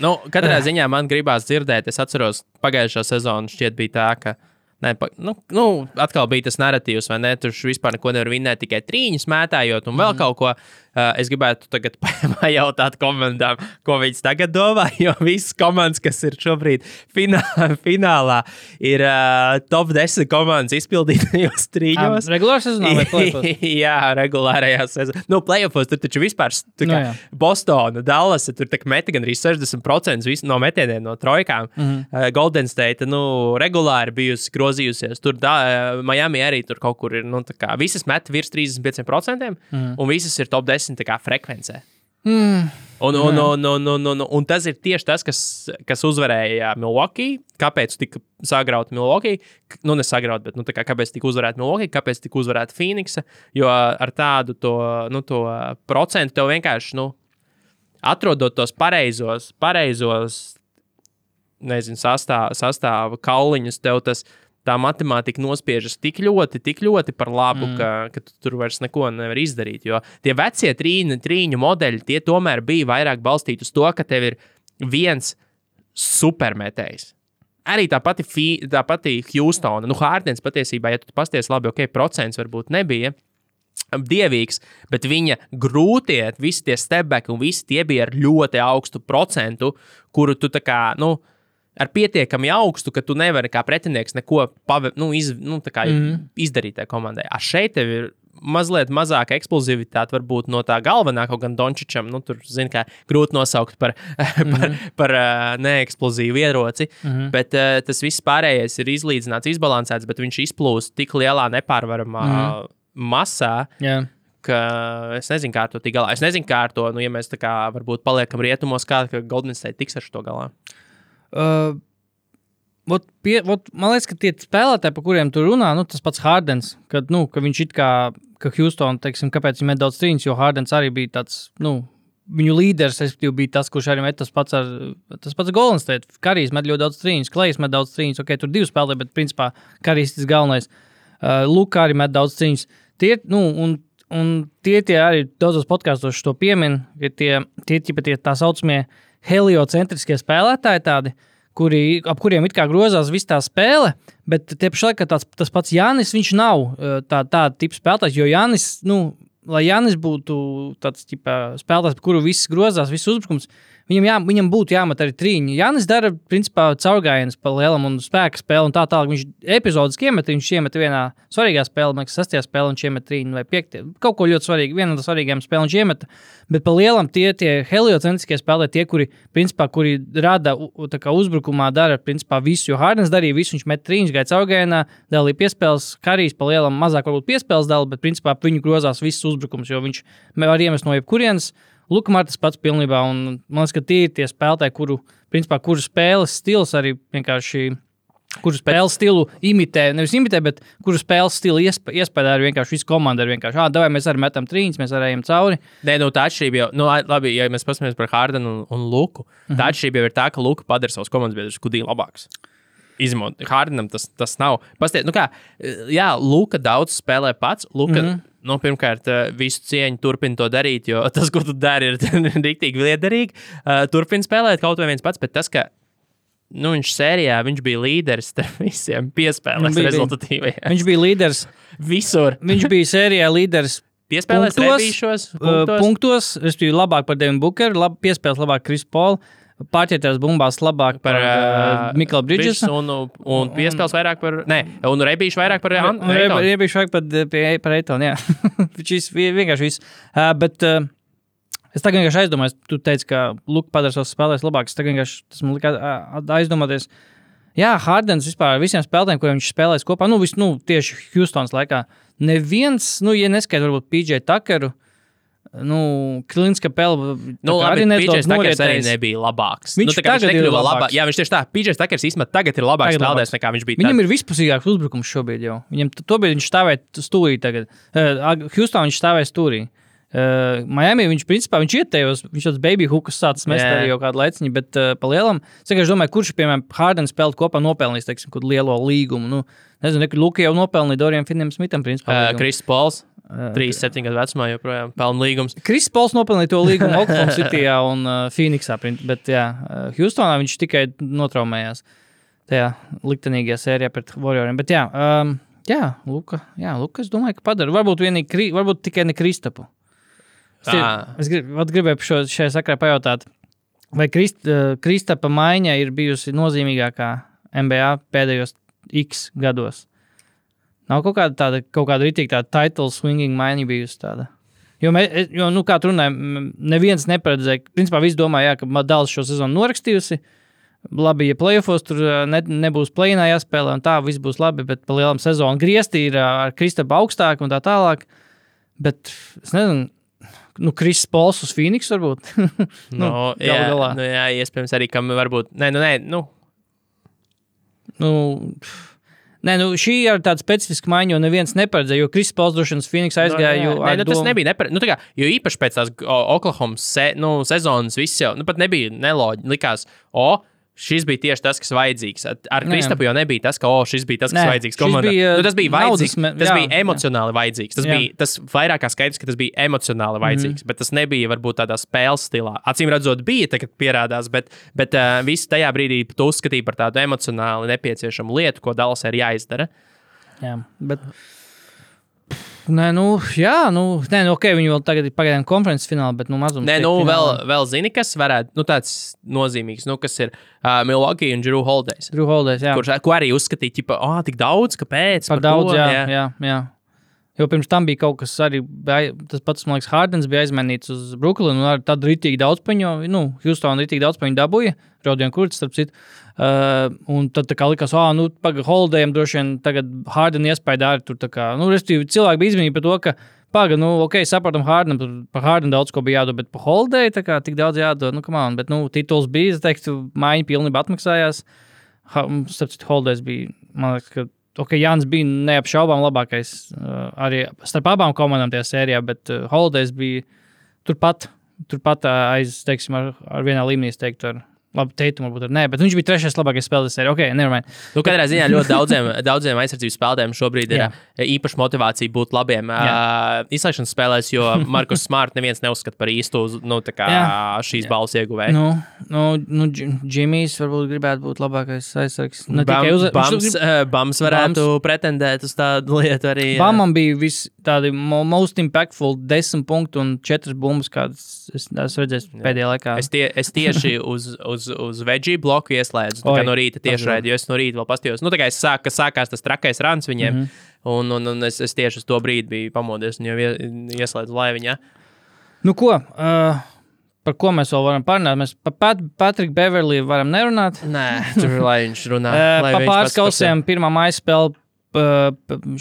nu, katrā ziņā man gribās dzirdēt, es atceros, pagājušā sezona šķiet bija tā, ka. Nē, pa, nu, nu, atkal bija tas narratīvs, vai ne? Tur vispār neko nevar vinēt, tikai trīņus mētājot un vēl mm. kaut ko. Uh, es gribētu tagad pajautāt komandām, ko viņas tagad domā. Jo visas komandas, kas ir šobrīd finā, finālā, ir uh, top 10 komandas izpildītajos trīņos. Regulārā sezonā vai plēfos? Jā, regulārajā sezonā. Nu, playoffs tur taču vispār tā Nu, kā jā. Bostona, Dallas, tur tā kā meta gan arī 60% vis- no metieniem no trojkām. Mm. -hmm. uh, Golden State, nu, regulāri bijusi grozījusies. Tur da, uh, Miami arī tur kaut kur ir, nu, tā kā visas met virs 35%, mm. -hmm. un visas ir top 10 kā frekvencē. Mm. Un, un, un, un, un, un, un tas ir tieši tas, kas, kas uzvarēja Milwaukee. Kāpēc tika sagrauta Milwaukee? Nu, nesagrauta, bet nu, kā, kāpēc tika uzvarēta Milwaukee, kāpēc tika uzvarēta Phoenix? Jo ar tādu to, nu, to procentu tev vienkārši nu, atrodot tos pareizos, pareizos nezinu, sastāv, sastāva kauliņus, tev tas. Tā matemātika nospiežas tik ļoti, tik ļoti par labu, mm. ka, ka tu tur vairs neko nevar izdarīt. Jo tie vecie trīņu, trīņu modeļi, tie tomēr bija vairāk balstīti uz to, ka tev ir viens supermetējs. Arī tā pati, Fi- tā pati Houstona, nu, Hārdens patiesībā, ja tu pasties labi, ok, procents varbūt nebija dievīgs, bet viņa grūtie, visi tie stepbacki un visi tie bija ar ļoti augstu procentu, kuru tu tā kā, nu, ar pietiekami augstu, ka tu nevari kā pretinieks neko pave, nu, iz, nu, kā mm -hmm. izdarīt tajā komandai. A šeit tev ir mazliet mazāka eksplozivitāte varbūt no tā galvenā, kaut gan Dončičam, nu, tur, zin, kā grūti nosaukt par, par, mm -hmm. par uh, neeksplozīvu ieroci, mm -hmm. bet uh, tas viss pārējais ir izlīdzināts, izbalansēts, bet viņš izplūst tik lielā nepārvaramā mm -hmm. masā, ka es nezinu, kā ar to tikt galā. Es nezinu, kā ar to, nu, ja mēs tā kā varbūt paliekam rietumos, kā Golden State tiks ar to galā. Uh, Vot pie, vot, man liekas, ka tie spēlētāji, par kuriem tu runā, nu, tas pats Hārdens, kad nu, ka viņš it kā, ka Houston, teiksim, kāpēc viņam met daudz cīņas, jo Hārdens arī bija tāds, nu, viņu līderis, respektīvi, bija tas, kurš arī met tas pats ar, tas pats Golden State. Karijs met ļoti daudz cīņas, Klejs met daudz cīņas, ok, tur divi spēlē, bet principā Karijs tas galvenais. Uh, Luka arī met daudz cīņas. Tie, nu, un, un tie, tie arī daudzos podkāstos to piemin, ka tie, tie, tie, tie tā saucamie heliocentriskie spēlētāji, tādi, kuri, ap kuriem it kā grozās viss tā spēle. Bet tie pašlaik tāds, tas pats Jānis, viņš nav uh, tā, tāda tipa spēlētājs, jo Jānis, nu, lai Jānis būtu tāds ķipa, spēlētājs, par kuru viss grozās, viss uzbrukums, viņam, jā, viņam būtu jāmet arī trīņi. Jānis dara, principā, caurgājienas pa lielam un spēka spēli un tā tālāk. Viņš epizodiski iemet, viņš iemet vienā svarīgā spēlē, man liekas, sastajā spēlē, viņš iemet trīņu vai piektajā. Kaut ko ļoti svarīgu, viena no svarīgākajām spēlēm viņš iemet. Bet pa lielam tie, tie heliocentriskie spēlētāji, tie, kuri, principā, kuri rada kā uzbrukumā, dara principā, visu. Jo Hārdens darīja visu, viņš met trīņus, gāja caurgājienā, dalīja piespēles, karīs pa lielam, mazāk varbūt piespēles dala, bet principā ap viņu grozās viss uzbrukums, jo viņš var iemest no jebkurienes. Luka Martas pats pilnībā, un man liekas, ka tie ir tie spēlētāji, kuru, principā, kuru spēles stils arī vienkārši. Kuru spēles stilu imitē, nevis imitē, bet kuru spēles stilu iesp iespējā arī vienkārši visu komandu. Ir vienkārši, ah, vai mēs arī metam trīņus, mēs arī ejam cauri. Nē, nu, tā atšķirība jau, nu, labi, ja mēs paskatāmies par Hārdenu un, un Luku, mm Mhm. -hmm. tā atšķirība jau ir tā, ka Luka padara savus komandas biedrus kudīgi labākus. Izmot, Hārdenam tas, tas nav. Pastiet, nu kā, jā, Luka daudz spēlē pats. Luka, mm Mhm. -hmm. Nu, pirmkārt, eh, visu cieņu turpina to darīt, jo tas, ko tu dari, ir rīktīgi liederīgi. Uh, turpina spēlēt kaut vai viens pats, bet tas, ka nu, viņš sērijā viņš bija līderis starp visiem bija. rezultatīvajiem. Viņš bija līderis. Visur Viņš bija sērijā līderis piespēlēs, punktos, rebīšos, uh, punktos. punktos. Respektīvi, labāk par Devinu Bukeru, lab, piespēlēs labāk Kris Polu, pārķerties bumbās labāk par, par par uh, Miklu Bridgesu. un, un, un piespēles vairāk par, ne, un rebīšu vairāk par An- Un Reitonu. Iepriekš vajag pat eh, par Eitonu. jā. Šis vi- vienkārši viss. Uh, bet uh, es tagad vienkārši aizdomājos, tu teici, ka Luka padara savus spēlēs labākus. Tagad vienkārši tas man lika ā, aizdomāties. Jā, Hārdens vispār visiem spēlētājiem, kuriem viņš spēlēs kopā, nu, vis, nu tieši Houstonas laikā. Neviens, nu, ja neskaidrs, varbūt PJ Tuckeru, nu, Klins Kapela. Nu, Takers arī nebija labāks. Viņš nu, tagad ir nekļuva labāks. labā- Jā, viņš tieši tā. PJs Takers īstenībā tagad ir labāks Tagad spēlētājs nekā viņš bija. Viņam tad. ir vispusīgāks uzbrukums šobrīd jau. Viņam tobrīd viņš stāvēja stūrī tagad. Uh, Houstonā viņš stāvēja stūrī. Uh, Miami viņš principā viņš ietējos, viņš tāds baby hookus sācis mest arī jau kādu laiciņu, bet uh, pa lielam, es vienkārši domāju, kurš, piemēram, Hārdens spēlēt kopā nopelnījis, teiksim, kādu lielo līgumu. Nu, nezinu, kur Luka jau nopelnīja Dorijam Finnam Smitam, principā. Uh, līgumu. Kris Pols, Uh, 37 gadu vecumā, joprojām pelna līgums. Kris Pols nopelnīja to līgumu Oklahoma Cityjā un uh, Phoenixā, bet jā, Houstonā viņš tikai notraumējās tajā liktenīgajā sērijā pret Warrioriem. Bet jā, um, jā, Luka, jā, Luka, es domāju, ka padara. Varbūt, vienīgi, varbūt tikai ne Kristapu. Ā. es grib, gribēju šo, šajā sakarā pajautāt, vai Krist, uh, Kristapa maiņa ir bijusi nozīmīgākā NBA pēdējos X gados? Nav kaut kāda tāda, kaut kāda rītīga tāda title swinging maiņa bijusi tāda. Jo, mē, jo nu, kā tur runājam, m- neviens neparedzēja. Principā viss domāja, jā, ka Madāls šo sezonu norakstījusi. Labi, ja plēsofos tur ne, nebūs plēnā jāspēlē, un tā viss būs labi, bet pa lielam sezonu griezti ir ar Kristapa augstāk un tā tālāk. Bet es nezinu, nu, Kristis Pols uz Phoenix varbūt. Nu, Nu, jā, galā. nu, jā, iespējams arī, kam varbūt. Nē, nu, nē, nu, nu, Nē, nu, šī ir tāda specifiska maiņa, jo neviens neparedzēja. Jo Kristis Pauls droši vien Phoenix aizgāja. Nu, jo jā. Nē, nu, tas nebija nepare... nu, kā, jo īpaši pēc tās o, Oklahoma se, nu, sezonas viss jau nu, nebija neloģiski. Likās, o, šis bija tieši tas, kas vajadzīgs. Ar- Nē. Kristapu jau nebija tas, ka o, šis bija tas, kas Nē, vajadzīgs. šis komandai. bija, nu, tas bija naudas vajadzīgs. me- Tas jā, bija emocionāli vajadzīgs. Tas Jā. bija tas vairāk kā skaidrs, ka tas bija emocionāli vajadzīgs. Bet tas nebija varbūt tādā spēles stilā. Acīm redzot, bija tā, kad pierādās, bet, bet uh, viss tajā brīdī tu uzskatīji par tādu emocionāli nepieciešamu lietu, ko Dallas ir jāizdara. Jā, bet. Nē, nu, jā, nu, nē, nu, ok, viņi vēl tagad ir pagaidām konferences finālā, bet, nu, mazums. Nē, nu, vēl, vēl zini, kas varētu, nu, tāds nozīmīgs, nu, kas ir uh, Milwaukee un Drew Holidays. Drew Holidays, jā. Kurš ko arī uzskatīja, ka, ah, tik daudz, kāpēc? Par daudz, ko? jā, jā. jā, jā. Jo pirms tam bija kaut kas arī, tas pats, man liekas, Hārdens bija aizmainīts uz Brooklynu, un tādu rītīgi daudz paņu, nu, Houston rītīgi daudz paņu dabūja, Rodion Kurts, starp citu. Uh, un tad tā kā likās, ah, nu, pagaidi, Holidayam droši vien tagad Hārdena iespēja arī tur, tā kā, nu, restīvi, cilvēki bija izbrīnīti par to, ka, pagaidi, nu, ok, saprotam, Hārdenam, par- Hārdenu daudz ko bija jādod, bet par Holiday tā kā tik daudz jādod, nu, come on, bet, nu, tituls bija, es teiktu, maiņa pilnībā atmaksājās. Ha, starp citu, Holidays bija, man liekas, ka Ok, Jānis bija neapšaubām labākais uh, arī starp abām komandām tajā sērijā, bet uh, Holidays bija turpat, turpat uh, aiz, teiksim, ar, ar vienā līmenī, es teiktu, ar, Labi, Teitum varbūt arī nē, bet viņš bija trešais labākais spēlētājs. Ok, nevienmēr. Nu, katrā ziņā ļoti daudziem, daudziem aizsardzības spēlētājiem šobrīd ir Jā. uh, īpaša motivācija būt labiem uh, izslēgšanas spēlēs, jo Markus Smart neviens neuzskata par īstu nu, kā, Jā. šīs balvas ieguvēju. Nu, nu, nu Dž- Džimijs varbūt gribētu būt labākais aizsargs. Ne Bam, tikai uz Bams, uh, Bams varētu Bams. pretendēt uz tādu lietu arī. jā. Bamam bija vis, tādi mo- most impactful, desmit punkti un četras bumbas, kādas es esmu redzējis pēdējā laikā. Es, tie, es tieši uz, uz, uz veģiju bloku ieslēdzu. Tā kā no rīta tieši tas raidīju, es no rīta vēl pastījos. Nu, tā kā es sāku, ka sākās tas trakais rāns viņiem, mm. -hmm. un, un, un es, es tieši uz to brīdi biju pamodies un jau ie- ieslēdzu laiviņā. Nu, ko? Uh, par ko mēs vēl varam parunāt? Mēs par Pat, Patriku Beverliju varam nerunāt. Nē, tur lai viņš runā. Uh, lai pa viņš pats pāris par kausiem pirmā maija spēle. Uh,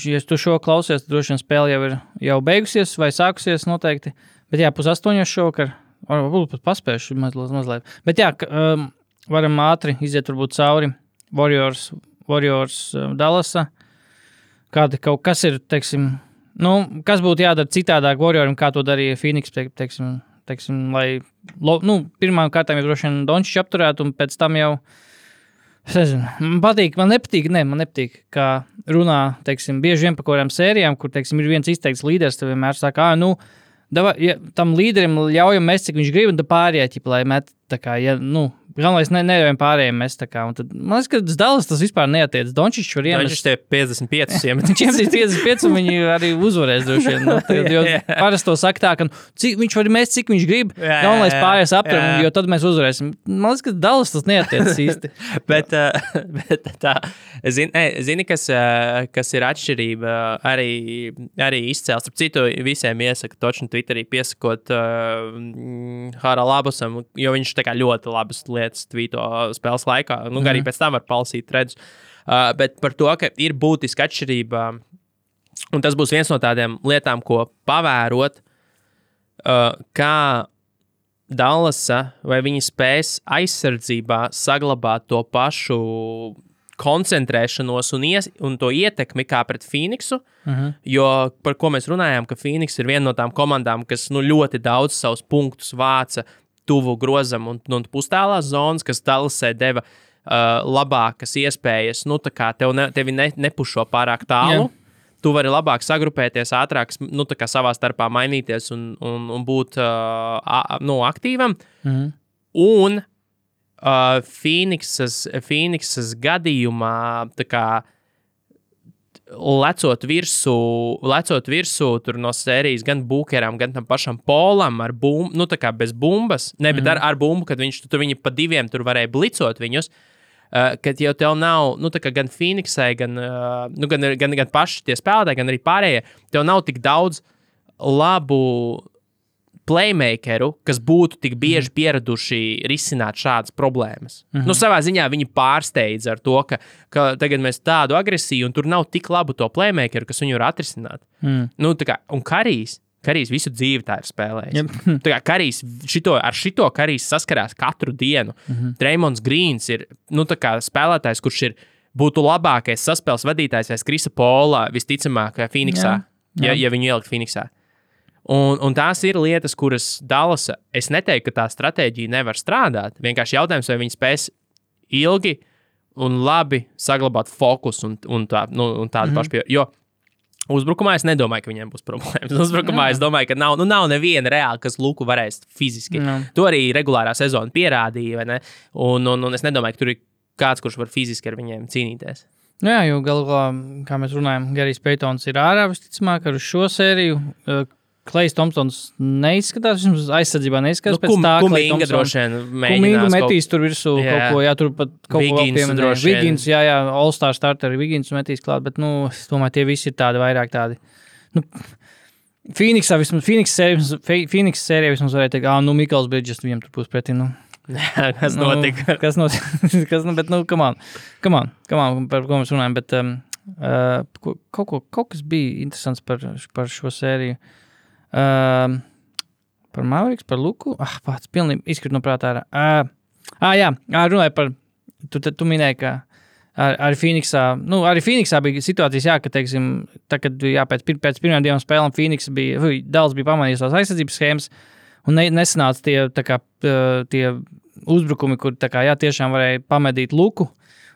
ja tu šo klausies, tad droši vien spēle jau ir jau beigusies vai sākusies noteikti. Bet jā, pusastoņos šovakar. Varbūt pat paspējuši mazliet. mazliet. Bet jā, um, varam ātri iziet varbūt cauri Warriors, Warriors uh, Dallasa. Kāda kaut kas ir, teiksim, nu, kas būtu jādara citādāk Warriorim, kā to darīja Phoenix, teik- teiksim, teiksim, lai, nu, pirmām kārtām jau droši vien Dončs apturētu un pēc tam jau Es nezinu, man patīk, man nepatīk, ne, man nepatīk, kā runā, teiksim, bieži vien par kaut kādām sērijām, kur, teiksim, ir viens izteikts līderis, tad vienmēr saka, ah, nu, dava, ja, tam līderim ļaujam mest, cik viņš grib, un pārējie, ķipa, lai met, kā, ja, nu, galvenais ne, neļaujam pārējiem mest, tā kā, tad, man liekas, ka tas dalas tas vispār neatiec. Dončičs var Viņš iemest. te 55 iemet. Viņam ir 55, un viņi arī uzvarēs. droši vien, Nu, tagad, jo parasti to saka tā, ka nu, cik, viņš var mest, cik viņš grib. Galvenais pārējais aptver, jo tad mēs uzvarēsim. Man liekas, ka dalas tas neatiec īsti. bet, uh, bet tā, zini, ne, zini kas, uh, kas ir atšķirība, arī, arī izcēlts. Ar citu, visiem iesaku točnu Twitterī piesakot uh, Hāra Labusam, jo viņš tā kā ļoti labas lietas tvīto spēles laikā. Nu, arī pēc tam var palasīt redz. Uh, bet par to, ka ir būtiska atšķirība, un tas būs viens no tādiem lietām, ko pavērot, uh, kā Dallasa vai viņi spēs aizsardzībā saglabāt to pašu koncentrēšanos un, ies, un to ietekmi kā pret Phoenixu. Uh -huh. Jo par ko mēs runājām, ka Phoenix ir viena no tām komandām, kas nu, ļoti daudz savus punktus vāca tuvu grozam un, un pustālās zonas, kas Dallasē deva uh, labākas iespējas. Nu, tā kā tev ne, tevi ne, nepušo pārāk tālu. Jā. Tu vari labāk sagrupēties, ātrāk nu, savā starpā mainīties un, un, un būt uh, a, nu, aktīvam. Mm. -hmm. Un uh, Phoenixas, Phoenixas gadījumā, tā kā lecot virsū, lecot virsū no sērijas gan Bukeram, gan tam pašam Polam ar bumbu, nu tā kā bez bumbas, ne, bet mm ar, ar bumbu, kad viņš tur viņi pa diviem tur varēja blicot viņus. Uh, kad jau tev nav, nu, tā kā gan Phoenixai, gan, uh, nu, gan, gan, gan paši tie spēlētāji, gan arī pārējie, tev nav tik daudz labu playmakeru, kas būtu tik bieži pieraduši risināt šādas problēmas. Mm -hmm. nu, savā ziņā viņi pārsteidz ar to, ka, ka tagad mēs tādu agresiju, un tur nav tik labu to playmakeru, kas viņu var atrisināt. Mm. Nu, kā, un Karijs. Karijs visu dzīvi tā ir spēlējis. Jep. Tā kā Karijs šito, ar šito Karijs saskarās katru dienu. Mm -hmm. Dreamons Grīns ir nu, spēlētājs, kurš ir būtu labākais saspēles vadītājs aiz Krisa Pola, visticamāk, Phoenixā, jā. ja, ja viņu ielikt Phoenixā. Un, un tās ir lietas, kuras Dallasa. Es neteiktu, ka tā stratēģija nevar strādāt. Vienkārši jautājums, vai viņi spēs ilgi un labi saglabāt fokusu un, un, tā, nu, un tādu mm -hmm. pašu pieeju. Jo uzbrukumā es nedomāju, ka viņiem būs problēmas. Uzbrukumā Jā. es domāju, ka nav, nu, nav neviena reāla, kas Luku varēs fiziski. Jā. To arī regulārā sezona pierādīja. Un, un, un es nedomāju, ka tur ir kāds, kurš var fiziski ar viņiem cīnīties. Nu Jā, jo galu galā, kā mēs runājam, Garijs Peitons ir ārā visticamāk ar šo sēriju. Uh, Klais Thompsons neizskatās, vismaz aizsardzībā neizskatās. Nu, kum, tā, Thompson- droši vien mēģinās kaut- metīs tur virsū Jā. kaut ko, jā, tur pat kaut ko Wiggins pieminēja. Vigins, jā, jā, All-Star starter Vigins metīs klāt, bet, nu, es domāju, tie visi ir tādi vairāk tādi. Nu, Phoenixā vismaz, Phoenix sērijā vismaz varēja teikt, ah, nu, Mikls Bridges viņam tur būs pretī, nu. kas notika. Nu, kas notika? kas, nu, bet, nu, come on, come on, come on, par ko mēs runājam, bet um, uh, kaut, ko, kaut kas bija interesants par, par šo sēriju. Um, par Mauriks, par Luku. Ah, pats pilnīgi izkrīt no prātā. ārā. Uh, ah, jā, runāju par, tu, tu, minēji, ka ar, ar Phoenixā, nu, arī Phoenixā bija situācijas, jā, ka, teiksim, tā, kad, jā, pēc, pir- pēc pirmajām divām spēlēm Phoenix bija, hui, daudz bija pamanījis tās aizsardzības schēmas, un ne, nesanāca tie, kā, uh, tie uzbrukumi, kur kā, jā, tiešām varēja pamedīt luku.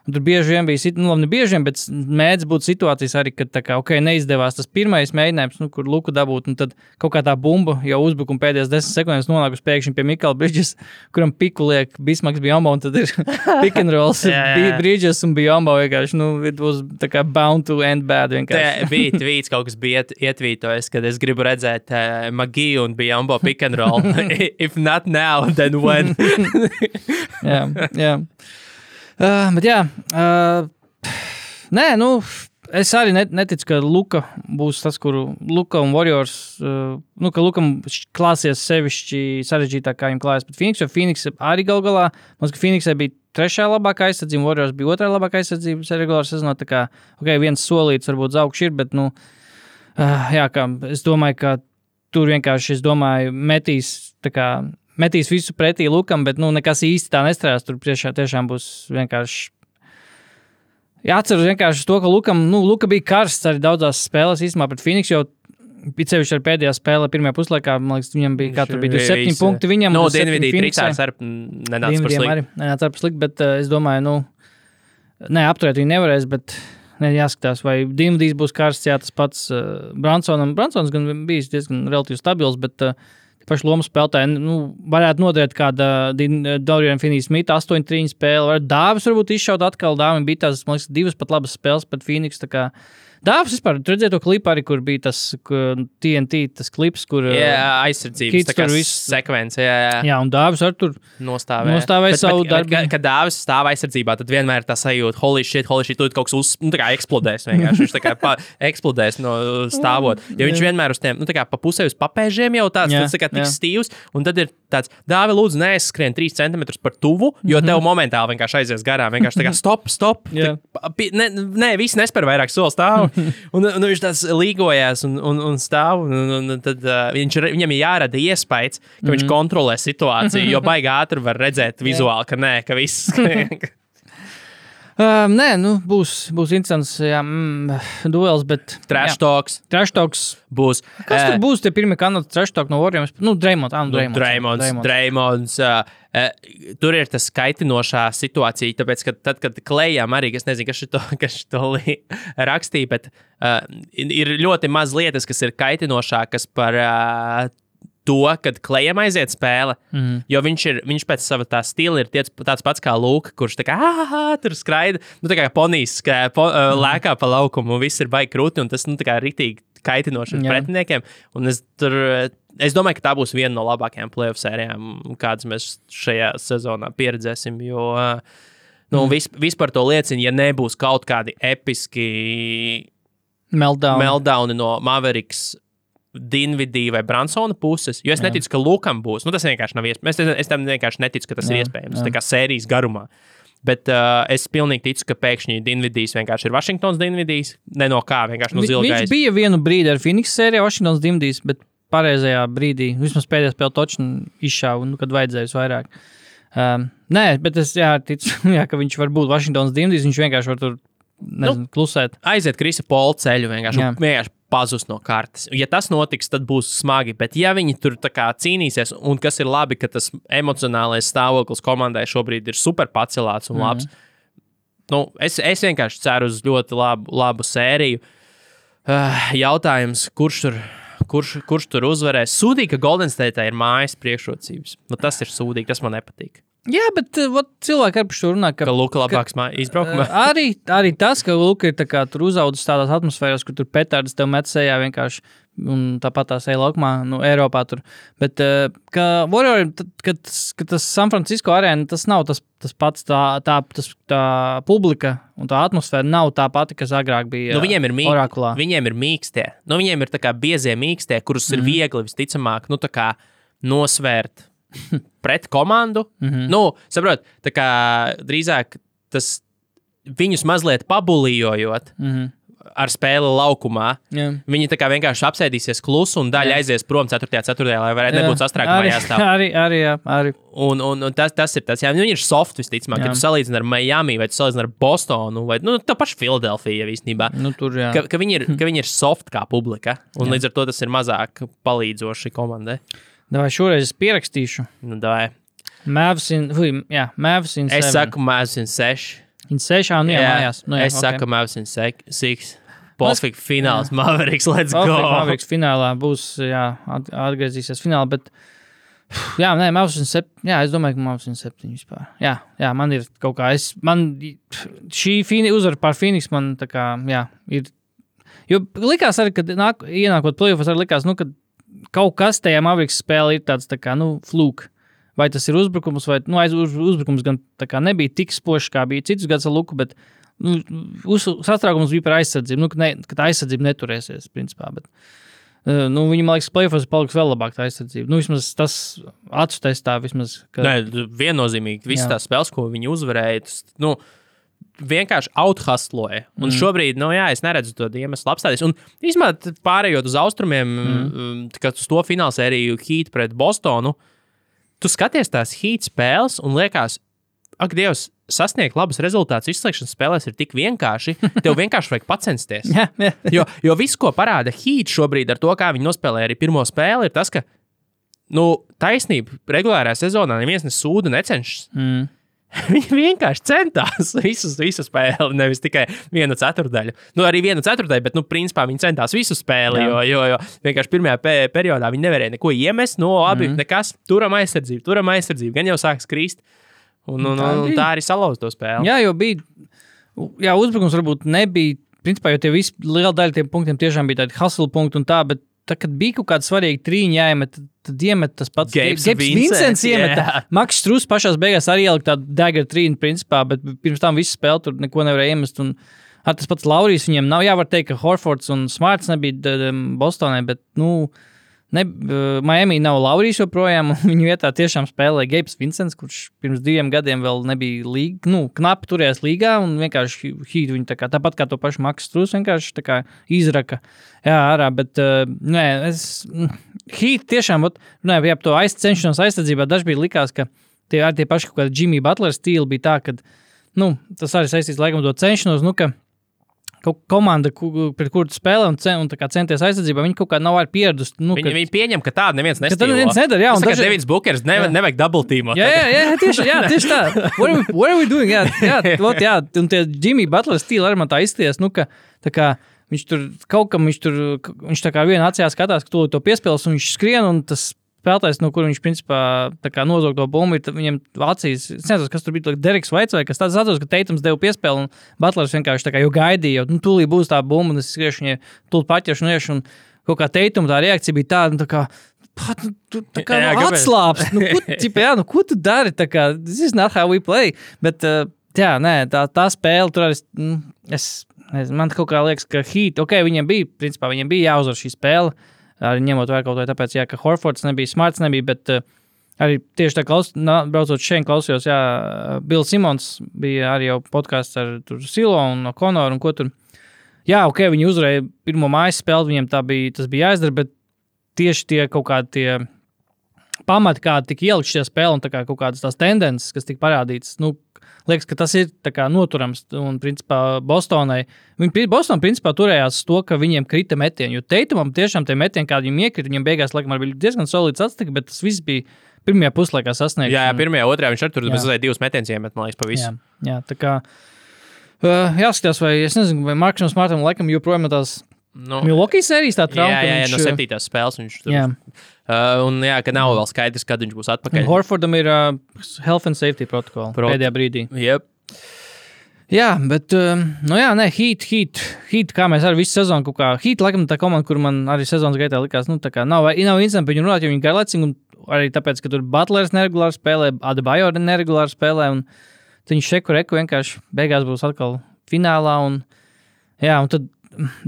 Un tur bieži vien bija, nu, labi, bieži vien, bet mēdz būt situācijas arī, kad tā kā, okay, neizdevās tas pirmais mēģinājums, nu, kur luku dabūt. Tad kaut kā tā bumba jau uzbrukuma pēdējās desmit sekundēs nonākusi pēkšņi pie Mikla Bridges, kuram piku liek Bismaks bija Omba, un tad ir pick and rolls. Bridges un bija Omba vienkārši, nu, it was tā kā bound to end bad vienkārši. Te bija tvīts, kaut kas bija iet- ietvītojis, kad es gribu redzēt uh, Magiju un bija Ambo pick and roll. If not now, then when? jā, jā. Uh, bet jā, uh, nē, nu, es arī net, neticu, ka Luka būs tas, kuru Luka un Warriors, uh, nu, ka Lukam klāsies sevišķi sarežģītāk, kā viņam klājas. Bet Phoenix, jo Phoenix arī gal galā, man liekas, ka Phoenixai bija trešā labākā aizsardzība, Warriors bija otrā labākā aizsardzība regulārā sezonā. Tā kā, ok, viens solīts varbūt augšs ir, bet, nu, uh, jā, kā, es domāju, ka tur vienkārši, es domāju, metīs, tā kā, metīs visu pretī Lukam, bet, nu, nekas īsti tā nestrādās. Tur priekšā tiešām būs vienkārši. Jāatcerās vienkārši to, ka Lukam, nu, Luka bija karsts arī daudzās spēlēs īstenībā pret Phoenix, jo bija sevišķi ar pēdējā spēlē, pirmajā puslaikā, man liekas, viņam bija, kā tur bija 27 punkti viņam. No, un 27 Dienvidī Phoenixai. tricārs arī nenāca par Dienvidiem sliktu. nenāca par sliktu, bet uh, es domāju, nu, ne, apturēt viņu nevarēs, bet ne, jāskatās, vai Dienvidīs būs karsts, jā, tas pats uh, Bransonam. Bransons gan bijis diezgan relatīvi stabils, bet uh, paši lomu spēlētāji nu, varētu noderēt kāda Dorian Finijas Smita 8-3 spēle. Varētu Dāvis varbūt izšaut atkal. Dāvim bija tās, man liekas, divas pat labas spēles pret Phoenix. Dāvis vispār, tur redzēja to klipu arī, kur bija tas TNT, tas klips, kur. uh, Jā, aizsardzības Kits tā kā tur viss- sekvence. Jā, jā. Jā, un Dāvis arī tur Nostāvēja, Nostāvēja savu bet, darbu. Kad, kad dāvis stāv aizsardzībā, tad vienmēr tā sajūta, holy shit, holy shit, tūlīt kaut kas uz, nu, tā kā eksplodēs. Vienkārši. Viņš tā kā pa, eksplodēs no stāvot. Jo viņš vienmēr uz tiem, nu, tā kā pa pusē uz papēžiem jau tāds, Jā, tāds tā kā tik jā. stīvs. Un tad ir tāds, dāvi, lūdzu, neaizskrien 3 cm par tuvu, jo tev momentāli vienkārši aizies garām. Vienkārši tā kā stop, stop. Mhm. Tā- pi- Ne, nē, viss nespēr vairāk soli stāv. Un, un viņš tāds līgojās un, un, un stāv. Un, un, un tad, uh, viņš, viņam ir jārada iespējas, ka viņš kontrolē situāciju, jo baigi ātri var redzēt vizuāli, ka nē, ka viss. Uh, nē, nu, būs, būs interesants jā, mm, duels, bet. Trash talks Treštoks. būs. Kas tur būs? Tie pirmie kanādi treštok no Warriors. Nu, Dreamons. Ah, nu, Nu, Dreamons. Dreimons, Dreimons, uh, uh, tur ir tas kaitinošā situācija, tāpēc, ka tad, kad klējām arī, es nezinu, kas šito, kas šito rakstīja, bet uh, ir ļoti maz lietas, kas ir kaitinošākas par uh, to, kad klējam aiziet spēle. Mm. Jo viņš, ir, viņš pēc sava tā stila ir tiec, tāds pats kā Lūks, kurš tā kā ah, tur skraida, nu, tā kā ponijas, kā po, uh, lēkā pa laukumu, un viss ir baigi krūti, un tas nu, tā kā rītīgi kaitinoši Jā. pretiniekiem. Un es, tur, es domāju, ka tā būs viena no labākajām playoff sērijām, kādas mēs šajā sezonā pieredzēsim. Jo nu, mm. vis, vispār to liecina, ja nebūs kaut kādi episki Meltdown. meltdowni no Mavericks. Dinvidī vai Bransona puses, jo es Jā. neticu, ka Lukam būs. Nu, tas vienkārši nav iespējams. Es, es tam vienkārši neticu, ka tas Jā, ir iespējams. jā. Tā kā sērijas garumā. Bet uh, es pilnīgi ticu, ka pēkšņi Dinvidijs vienkārši ir Vašingtons Dinvidijs. Ne no kā, vienkārši no zilgais. Viņš bija vienu brīdi ar Phoenix sērijā, Washingtons Dimdijs, bet pareizajā brīdī, vismaz pēdējā spēlē, točnu izšāva, nu, kad vajadzēja vairāk. Um, nē, bet es jā, ticu, jā, ka viņš var būt Washingtons Dimdijs. Viņš vienkārši var tur nezinu, klusēt. aiziet Krisa Pola ceļu, vienkārši, Jā. vienkārši pazust no kartes. Ja tas notiks, tad būs smagi. Bet, ja viņi tur kā cīnīsies, un kas ir labi, ka tas emocionālais stāvoklis komandai šobrīd ir super pacelāts un labs, mm -hmm. nu, es, es vienkārši ceru uz ļoti labu, labu sēriju. Uh, jautājums, kurš tur? Kurš, kurš tur uzvarēs? Sūdīgi, ka Golden State ir mājas priekšrocības. Nu, tas ir sūdīgi, tas man nepatīk. Jā, bet uh, vat cilvēki par šo runā, ka Ka Luka labāks mājas izbraukumā. Uh, arī, arī tas, ka Luka ir tā kā uzaugusi tādās atmosfērās, kur tur petards tev met sejā vienkārši. Un tāpat tās ej laukumā, nu, Eiropā. Tur. Bet, uh, ka Warrior, tad, kad, kad tas San Francisco arēna, tas nav tas, tas pats, tā, tā, tas, tā publika un tā atmosfēra nav tā pati, kas agrāk bija. Nu, viņiem, ir mīk, Orakulā. viņiem ir mīkstie. Nu, viņiem ir tā kā biezie mīkstie, kurus Mhm. mm. ir viegli visticamāk nu, tā kā nosvērt pret komandu. Mm. -hmm. nu, saprot, tā kā drīzāk tas viņus mazliet pabulījojot. Mm. -hmm. Ar spēli laukumā. Jā. Viņi tā kā vienkārši apsēdīsies klusu un daļa Jā. aizies prom 4. ceturtajā, lai varētu nebūt sastrēgumā jāstāv. arī, arī, jā, arī. Un, un, un tas, tas ir tas, jā, viņi ir soft visticamāk. Jā. Kad tu salīdzini ar Miami vai salīdzini ar Bostonu vai nu, tā paša Filadelfija īstenībā Nu, tur, jā. ka, ka, viņi ir, ka viņi ir soft kā publika, un Jā. līdz ar to tas ir mazāk palīdzoši komandai. Vai šoreiz es pierakstīšu? Nu, davai. Mavs in, hui, jā, Mavs in Es seven. saku, Mavs in 6. in sešā, nu jā, jā. mājās. Nu, jā, es saku, Mavs in 6. Pacific fināls, Mavericks, let's go. Mavericks finālā būs, jā, at- atgriezīsies finālā, bet, jā, nē, Mavs in septiņi, jā, es domāju, ka Mavs in septiņi vispār. Jā, jā, man ir kaut kā, es, man šī fini, uzvara pār Phoenix man tā kā, jā, ir, jo likās arī, kad nāk, ienākot playoffs, arī likās, nu, ka kaut kas tajā Mavericks spēlē ir tāds, tā kā, nu, flūk. Vai tas ir uzbrukums, vai nu, aiz, uz, uzbrukums gan kā nebija tik spožs, kā bija citus gadus ar Luku, bet nu, uz, satraukums bija par aizsardzību. Nu, ka, ne, ka tā aizsardzība neturēsies, principā. Bet, uh, nu, viņi, man liekas, plēfos paliks vēl labāk tā aizsardzība. Nu, vismaz tas acu testā, vismaz. Ka, Nē, viennozīmīgi. Visas tās spēles, ko viņi uzvarēja, tas nu, vienkārši outhustloja. Un mm. šobrīd, nu, jā, es neredzu to iemeslu apstāties. Un īstenībā, pārējot uz austrumiem, mm. kad uz to finālsēriju Heat pret Bostonu, tu skaties tās Heat spēles un liekas, ak, Dievs! Sasniegt labus rezultātus izslēgšanas spēlēs ir tik vienkārši. Tev vienkārši vajag pacensties. jā, jā. Jo, jo viss, ko parāda Heat šobrīd ar to, kā viņi nospēlēja arī pirmo spēli, ir tas, ka nu, taisnība regulārā sezonā neviens nesūda, necenšas. Mm. Viņi vienkārši centās visu, visu spēli, nevis tikai vienu ceturdaļu. Nu, arī vienu ceturdaļu, bet, nu, principā viņi centās visu spēli, Jā. jo, jo, jo vienkārši pirmajā pe periodā viņi nevarēja neko iemest. No labi, mm. nekas, turam aizsardzību, turam aizsardzību, gan jau sāks krist. Un, un, Tā un, un tā arī salauza to spēli. jā, jo bija. Jā, uzbrukums varbūt nebija. Principā jau tie visi liela daļa tiem punktiem tiešām bija tādi hustle punkti un tā, bet tā, kad bija kaut kāda svarīga trīņa jāiemet, tad, iemet tas pats Gabes Vincents, jā. Maks Strūs pašās beigās arī ielika tādu dagger trīņu, principā, bet pirms tam visu spēli tur neko nevarēja iemest. Un, ar tas pats Laurijs viņiem nav jāvar teikt, ka Horfords un Smarts nebija Bostonē, bet, nu, ne, uh, Miami nav Laurijs joprojām, un viņa vietā tiešām spēlēja Gabes Vincents, kurš pirms diviem gadiem vēl nebija līga, nu, knapi turējās līgā, un vienkārši hīt viņu tā kā, tāpat kā to pašu Maks Strūs vienkārši kā izraka. Jā, ārā, bet, uh, nē, es, hīt tiešām, ot, nē, jā, to aizcenšanos aizsardzībā dažkārt likās, ka tie ar tie paši kaut kādi Jimmy Butler stili bija tā, ka, nu, tas arī saistīts laikam to cenšanos, nu, ka kaut komanda, pret kuru spēlē un, cen, un centies aizsardzībā, viņi kaut kā nav pieradusi. Nu, Viņi, ka- viņi pieņem, ka tādu neviens nesaka. tad neviens nedara, jā, un daži- Devits Bukers ne, Jā. nevajag dubultīmu. Jā, jā, jā, tieši, jā, tieši tā. What are we, what are we doing? Jā, jā, ot, jā, un tie Jimmy Butler stili arī man tā izties, nu, ka tā kā viņš tur kaut kam, viņš tur, viņš tā kā ar vienu acījā skatās, ka to, to piespēles, un viņš skrien, un tas spēlētājs, no kur viņš principā nozog to bumbu, ir viņam acīs, es nezinu, kas tur bija, like, Deriks Vaits vai kas tāds, es atceros, ka Teitams deva piespēli, un Butlers vienkārši jau gaidīja, jo, nu, tūlīt būs tā bumba, un es skriešu viņai, tūlīt paķeršu un iešu, un kaut kā Teituma tā reakcija bija tāda, nu, tā kā, Pat, nu, tu tā kā Jā, nu, atslābst. Nu, ko, ķipa, jā, nu, ko tu dari? Tā kā, this is not how we play. Bet, uh, jā, nē, tā, tā spēle tur arī. mm, Es, es, man kaut kā liekas, ka Heat, ok, viņiem bija, principā, viņiem bija jāuzvar šī spēle. Arī ņemot vērā kaut ko tāpēc, jā, ka Horfords nebija, Smarts nebija, bet uh, arī tieši tā klaus, nā, braucot šeit, klausījos, jā, Bills Simons bija arī jau podkāsts ar Silo un Konoru un ko tur. Jā, ok, viņi uzvarēja pirmo mājas spēli, viņiem tā bija, tas bija jāizdara, bet tieši tie kaut kādi tie pamati, kā tika ielikt šajā spēlē, un kā kaut kādas tās tendences, kas tika parādītas. Nu, liekas, ka tas ir kā noturams. Un, principā, Bostonai, viņi Bostonā principā turējās to, ka viņiem krita metieni. Jo Teitumam tiešām tie metieni, kādi viņam iekrita, viņam beigās laikam bija diezgan solīts atstika, bet tas viss bija pirmajā puslaikā sasniegts. Jā, jā pirmajā, otrajā viņš tur Jā. mazliet divus metienus iemet, man liekas, pa visu. Jā, jā, tā kā. Uh, jāskatās, vai es nezinu, vai Markam Smartam laikam joprojām tās Nu, Milwaukee sērijas tā jā, trauma. jā, ka jā, viņš, no uh, septītās spēles viņš tur Jā, Uh, un jā, ka nav vēl skaidrs, kad viņš būs un atpakaļ. Horfordam ir uh, health and safety protokola Prot- pēdējā brīdī. Yep. Jā, bet, um, nu jā, nē, hīt, hīt, hīt, kā mēs arī visu sezonu kaut kā, hīt, laikam, tā komanda, kur man arī sezonas gaitā likās, nu, tā kā nav, nav interesanti par viņu runāt, jo viņi garlaicīgi, un arī tāpēc, ka tur Butlers neregulāri spēlē, Adebayo neregulāri spēlē, un viņš šeku reku vienkārši beigās būs atkal finālā, un, jā, un tad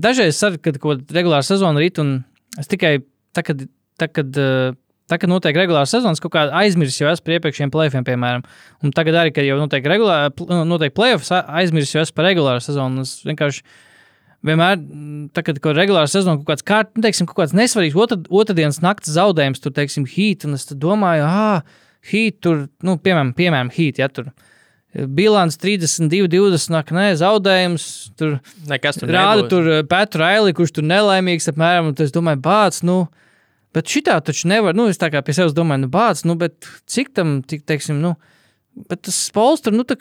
dažreiz arī, kad kaut kāda regulāra sezona rīt, un es tikai, tā, kad, tā, kad notiek regulāra sezonas, kaut kā aizmirsis jau esmu par iepriekšējiem plēsoņiem, piemēram. Un tagad arī, kad jau notiek, regulā, pl- notiek plēsoņas, aizmirsis jau esmu par regulāru sezonu. Es vienkārši vienmēr, tā, kad kāda regulāra sezona, kaut kāds, kārt, nu, teiksim, kaut kāds nesvarīgs otr, otrdienas naktas zaudējums, tur, teiksim, hīt, un es domāju, ah, hīt, tur, nu, piemēram, piemēram hīt, ja tur. Bilants 32, 20, nāk, nē, zaudējums. Tur Nekas tur rāda nebūs. tur Pētru Raili, kurš tur nelaimīgs apmēram. Un es domāju, bāc, nu, Bet šitā taču nevar, nu, es tā kā pie sevis domāju, nu, bāc, nu, bet cik tam, tik, teiksim, nu, bet tas spolstrs, nu, tā,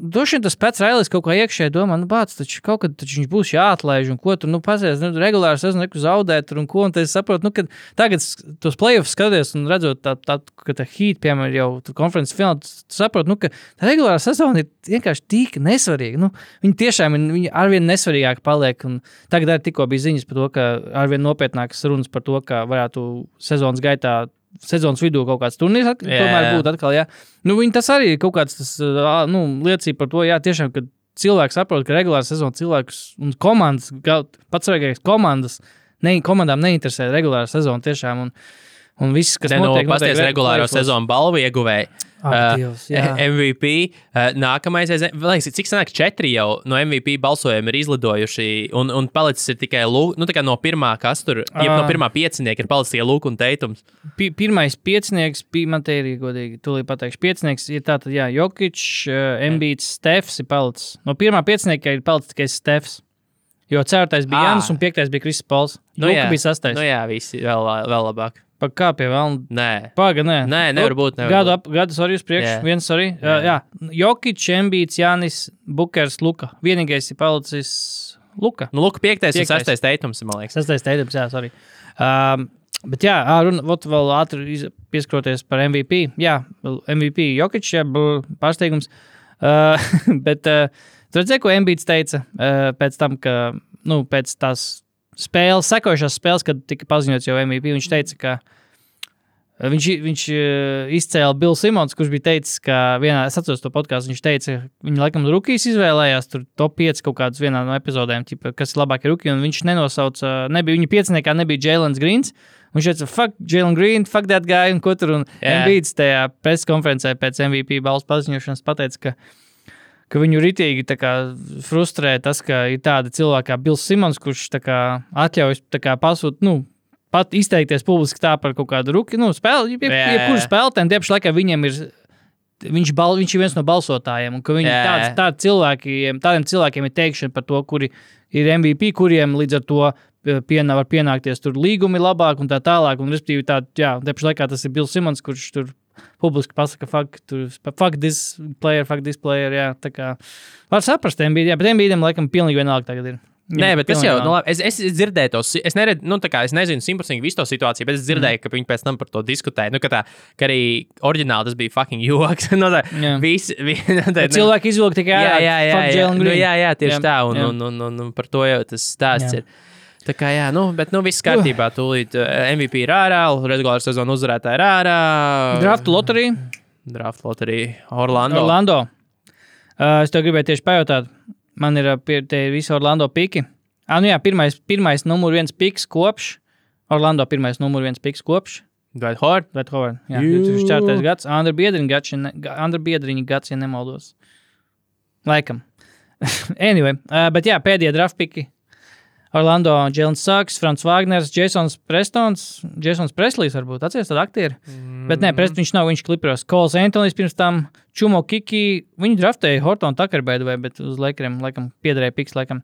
vien tas pēc railis kaut kā iekšēji domā, nu, bāc, taču kaut kad taču viņš būs jāatlaiž, un ko tur, nu, pazies, nu, regulāri sezonu nekur zaudēt, un ko, un tad es saprotu, nu, kad tagad tos playoffs skaties, un redzot tā, tā, ka tā heat, piemēram, jau tur konferences finālā, tu saproti, nu, ka tā regulārā sezona ir vienkārši tik nesvarīga, nu, viņi tiešām ir, viņi arvien nesvarīgāk paliek, un tagad arī tikko bija ziņas par to, ka arvien nopietnākas runas par to, ka varētu sezonas gaitā sezonas vidū kaut kāds turnīrs at- tomēr būtu atkal. Jā. Nu, tas arī ir kaut kāds tas, nu, liecība par to, jā, tiešām, ka cilvēks saprot, ka regulāra sezona cilvēkus un komandas, pats svarīgākais komandas, ne, komandām neinteresē regulāra sezona tiešām. Un, un viss, kas Ne, no, notiek, pasties notiek regulāro sezonu balvu ieguvēji. Ak, Uh, Dievs, jā. MVP. Uh, nākamais, liekas, cik senāk, četri jau no MVP balsojuma ir izlidojuši. Un, un palicis ir tikai Lūks, nu, no pirmā, kas tur, jeb no Ā. pirmā piecinieka ir palicis tikai Lūks un Teitums. Pi- Pirmais piecinieks bija, man te ir godīgi, tūlīt pateikšu. Piecinieks ir tātad, jā, Jokic, uh, Mbīts, Stefs ir palicis. No pirmā piecinieka ir palicis tikai Stefs. Jo ceturtais bija Ā. Jānis un piektais bija Kristis Pols. Nu, Luka bija sastais. Nu, jā, visi vēl, vēl labāk. Kā pie vēl? Nē, Paga, nē. Nē, nevar būt, nevar Gadu, ap, gadu sorry, uz priekšu. Jā. Viens, sorry. Jā, jā. Jokic, Embīts, Jānis, Bukers, Luka. Vienīgais ir palicis Luka. nu, Lūks piektais un Piektais. sastais Teitums, man liekas. Sastais teikums, jā, sorry. Um, bet jā, runa, vēl ātri pieskaroties par MVP. Jā, MVP Jokic, jā, pārsteigums. Uh, bet uh, tu redzēji, ko Embīts teica uh, pēc tam, ka, nu, pēc tās spēles, sekojušās spēles, kad tika paziņots jau MVP, viņš teica, ka uh, Viņš, viņš izcēla Billu Simons, kurš bija teicis, ka vienā, es atceros to podkāstu, viņš teica, ka viņi laikam Rukijas izvēlējās, tur top 5 kaut kādus vienā no epizodēm, ķipa, kas ir labākie Ruki, un viņš nenosauca, nebija viņa pieciniekā, nebija Jēlens Greens. Viņš teica, fuck, Jēlens Green, fuck that guy, un ko tur, un Jā. Embiids tajā preskonferencē pēc MVP balvas paziņošanas pateica, ka, ka viņu ritīgi kā frustrē tas, ka ir tāda cilvēka kā Bills Simons, kurš kā atļaujas tā kā pasūt, nu, pat izteikties publiski tā par kaut kādu ruki, nu, spēli, jeb, jā, jebkuru spēlētāju, tieši laikā viņiem ir. Viņš, bal, viņš ir viens no balsotājiem, un viņi tāds, tādi cilvēkiem, tādiem cilvēkiem ir teikšana par to, kuri ir MVP, kuriem līdz ar to eh, piena, var pienākties tur līgumi labāk un tā tālāk. Un, respektīvi, tā, jā, tieši laikā tas ir Bills Simons, kurš tur publiski pasaka, fuck, tur, fuck this player, fuck this player. Jā, tā kā var saprast, MBD, jā, bet MBD laikam pilnīgi vienalga tagad ir. Nē, bet tas jau, nu, labi, es, es dzirdēju to, es, nered, nu, kā es nezinu simtprocentīgi visu to situāciju, bet es dzirdēju, mm. ka viņi pēc tam par to diskutēja. Nu, ka, tā, ka arī oriģināli tas bija fucking joks. no, tā, Jā. visi, vi, no, tā, Bet Cilvēki izvilka tikai jā, jā, jā, jā, nu, jā, jā, tieši Jā, tā, un, jā. un, un, un, un par to jau tas stāsts Jā. ir. Tā kā, jā, nu, bet, nu, viss kārtībā. Tūlīt uh, MVP ir ārā, regulāra sezona uzvarētāja ir ārā. Draft loterija. Draft loterija Orlando. Orlando. Uh, es tev gribēju tieši pajautāt, man ir, pie, te visi Orlando piki. Ah, nu jā, pirmais, pirmais numur viens piks kopš. Orlando pirmais numur viens piks kopš. Dwight Howard. Vet Howard. Jā, Jū. 2004. gads. Andra Biedriņa gads, Andra Biedriņa gads, ja nemaldos. Laikam. anyway, uh, bet jā, pēdējie draft piki. Orlando, Jēlins Saks, Frans Wagners, Jasons Prestons, Jasons Preslijs varbūt atceries tādu aktieru. Mm. Bet nē, Prest, viņš nav, viņš klipros. Kols Antonijs pirms tam, Čumo Kiki, viņi draftēja Hortonu Takerbēdu vai, bet uz laikiem, laikam, piederēja piks, laikam.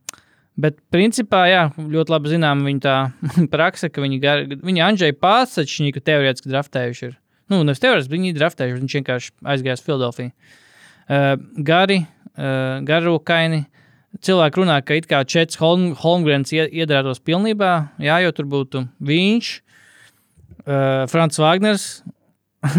Bet, principā, jā, ļoti labi zinām viņa tā praksa, ka viņi, gar, viņi Andžēju Pāsačņiku teorētiski draftējuši ir. Nu, nevis teorētiski, viņi draftējuši, viņš vienkārši aizgājis Filadelfiju. Uh, gari, uh, garukaini. Cilvēki runā, ka it kā Čets Holm, Holmgrens ie- iedarētos pilnībā, jā, jo tur būtu viņš, uh, Frants Wagners,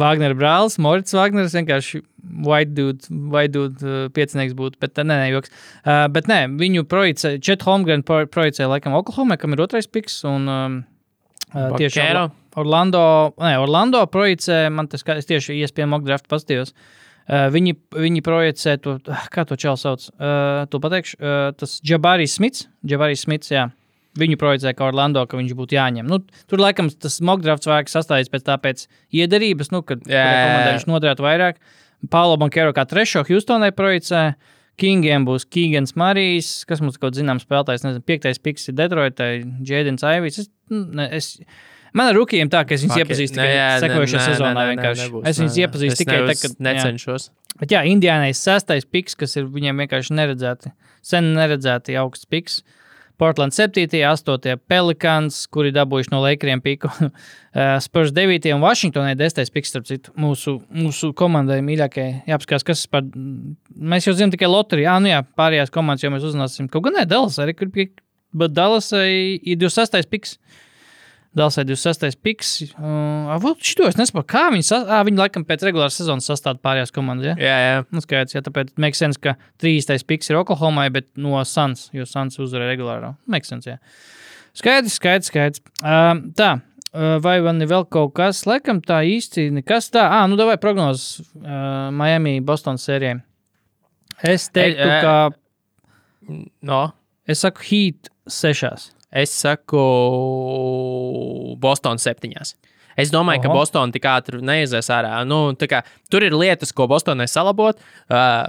Wagnera brālis, Morits Wagners, vienkārši white dude, white dude uh, piecinieks būtu, bet nē, nē, joks. Uh, bet nē, viņu projicē, Čet Holmgren pro, projicē laikam Oklahoma, kam ir otrais piks, un um, uh, tieši Orlando, nē, Orlando projicē, man tas kā, es tieši iespējami mock draft pastījos. Uh, viņi, viņi projicē to, kā to čelu sauc, uh, to pateikšu, uh, tas Jabarijs Smits, Jabarijs Smits, jā. Viņu projicē, ka Orlando, ka viņš būtu jāņem. Nu, tur, laikam, tas mock drafts vajag sastādīts pēc tāpēc iedarības, nu, kad viņš noderētu vairāk. Paulo Bankero kā trešo Houstonai projicē. Kingiem būs Kīgens Marijs, kas mums kaut zināms spēlētājs, nezinu, piektais piks ir Detroitai, Jēdens Aivīs. Es, ne, es, man ar rookiem tā, ka es viņus it. iepazīstu Nē, tikai jā, nē, sekojošā sezonā nē, nē, nebūs, Es viņus iepazīstu tikai tad, kad. jā. Necenšos. Bet jā, Indiānai sestais piks, kas ir viņiem vienkārši neredzēti, sen neredzēti augsts piks. Portland 7, 8, Pelikans, kuri dabūjuši no Lakeriem piku. Uh, Spurs 9 un Vašingtonai 10. piks, starp citu, mūsu, mūsu komandai mīļākajai. Jāapskatās, kas par. Mēs jau zinām tikai loteriju. Jā, nu jā, pārējās komandas jau mēs uzzināsim. Kaut gan ne, Dallas arī, kur pie, bet Dallasai ir 26. piks. Dalsai 26. piks. Uh, šito es nesaprotu, kā viņi, sa... à, viņi laikam pēc regulāras sezonas sastāv pārējās komandas. Ja? Jā, jā. Nu, skaidrs, jā, tāpēc makes sense, ka 30. piks ir Oklahomai, bet no Suns, jo Suns uzvarēja regulārā. Makes sense, jā. Skaidrs, skaidrs, skaidrs. Uh, tā, uh, vai man ir vēl kaut kas, laikam tā īsti nekas tā. Ah, nu davai prognozes uh, Miami, Bostonas sērijai. Es teiktu, Ei, ē. ka No. es saku Heat sešās. Es saku, Bostonas septiņās. Es domāju, Oho. ka. Bostonā tik ātri neizies ārā. Nu, kā, tur ir lietas, ko Bostonai salabot. Uh,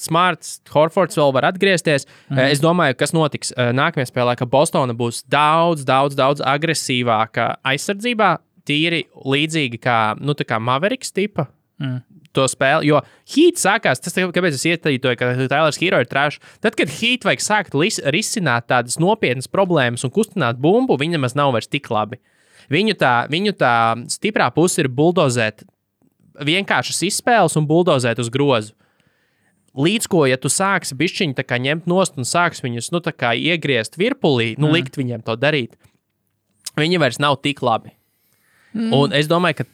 Smarts, Horfords vēl var atgriezties. Mm. Es domāju, kas notiks nākamajā spēlē, ka Bostona būs daudz, daudz, daudz agresīvāka aizsardzībā. Tīri līdzīgi kā, nu, kā Mavericks tipa Mm. To spēli. Jo Heat sākās, tas kāpēc es ieteiktu, ka Tailers Hero ir trāšs. Tad, kad Heat vajag sākt risināt tādas nopietnas problēmas un kustināt bumbu, viņi nemaz nav vairs tik labi. Viņu tā, viņu tā stiprā puse ir buldozēt vienkāršas izspēles un buldozēt uz grozu. Līdz ko, ja tu sāksi kā ņemt nost un sāksi viņus nu, iegriezt virpulī, nu, mm. likt viņiem to darīt, viņi vairs nav tik labi. Mm. Un es domāju, ka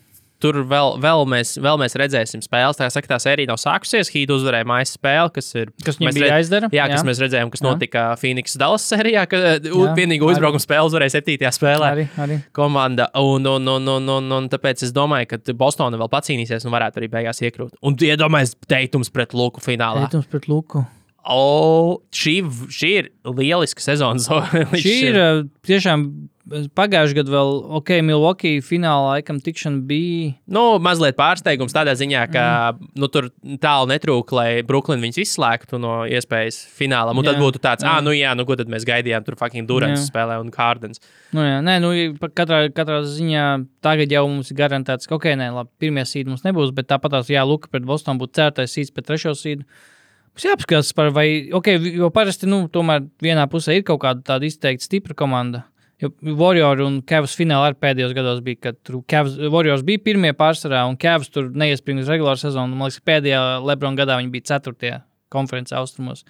tur vēl, vēl, mēs, vēl mēs redzēsim spēles. Tā saka, tā sērija nav sākusies. Hīda uzvarēja mājas spēli, kas ir. Kas mēs bija jāizdara, Jā, kas jā. mēs redzējām, kas Jā. notika Phoenix Dallas sērijā, vienīgo uzbraukumu spēli uzvarēja 7. spēlē. Arī, arī. Komanda, un, un, un, un, un, un tāpēc es domāju, ka Bostonā vēl pacīnīsies un varētu arī beigās iekrūt. Un iedomājieties, teikums pret Luku finālā. Teikums pret Luku. O, šī, šī ir lieliska sezona. Šī ir ā, tiešām pagājušajā gadā vēl, ok, Milwaukee finālā laikam tikšana bija. Nu, mazliet pārsteigums tādā ziņā, ka mm. nu, tur tālu netrūka, lai Brooklyn viņus izslēgtu no iespējas finālam. Un tad Jā, būtu tāds, ah, nu jā, nu ko tad mēs gaidījām? Tur fucking Durants Jā. spēlē un Kārdens. Nu, jā, nē, nu, katrā, katrā ziņā tagad jau mums ir garantēts, ka, ok, nē, labi, pirmie sīdi mums nebūs, bet tāpat tās, jā, Luka pret Bostonu būtu certais sīds pret trešo sīdu. Mums jāapskatās par, vai, ok, jo parasti, nu, tomēr vienā pusē ir kaut kāda tāda izteikti stipra komanda. Jo Warriors un Cavs finālā arī pēdējos gados bija, kad Cavs, Warriors bija pirmie pārsvarā, un Cavs tur neiespringa uz regulāru sezonu. Man liekas, pēdējā Lebrona gadā viņi bija ceturtie konferences austrumos.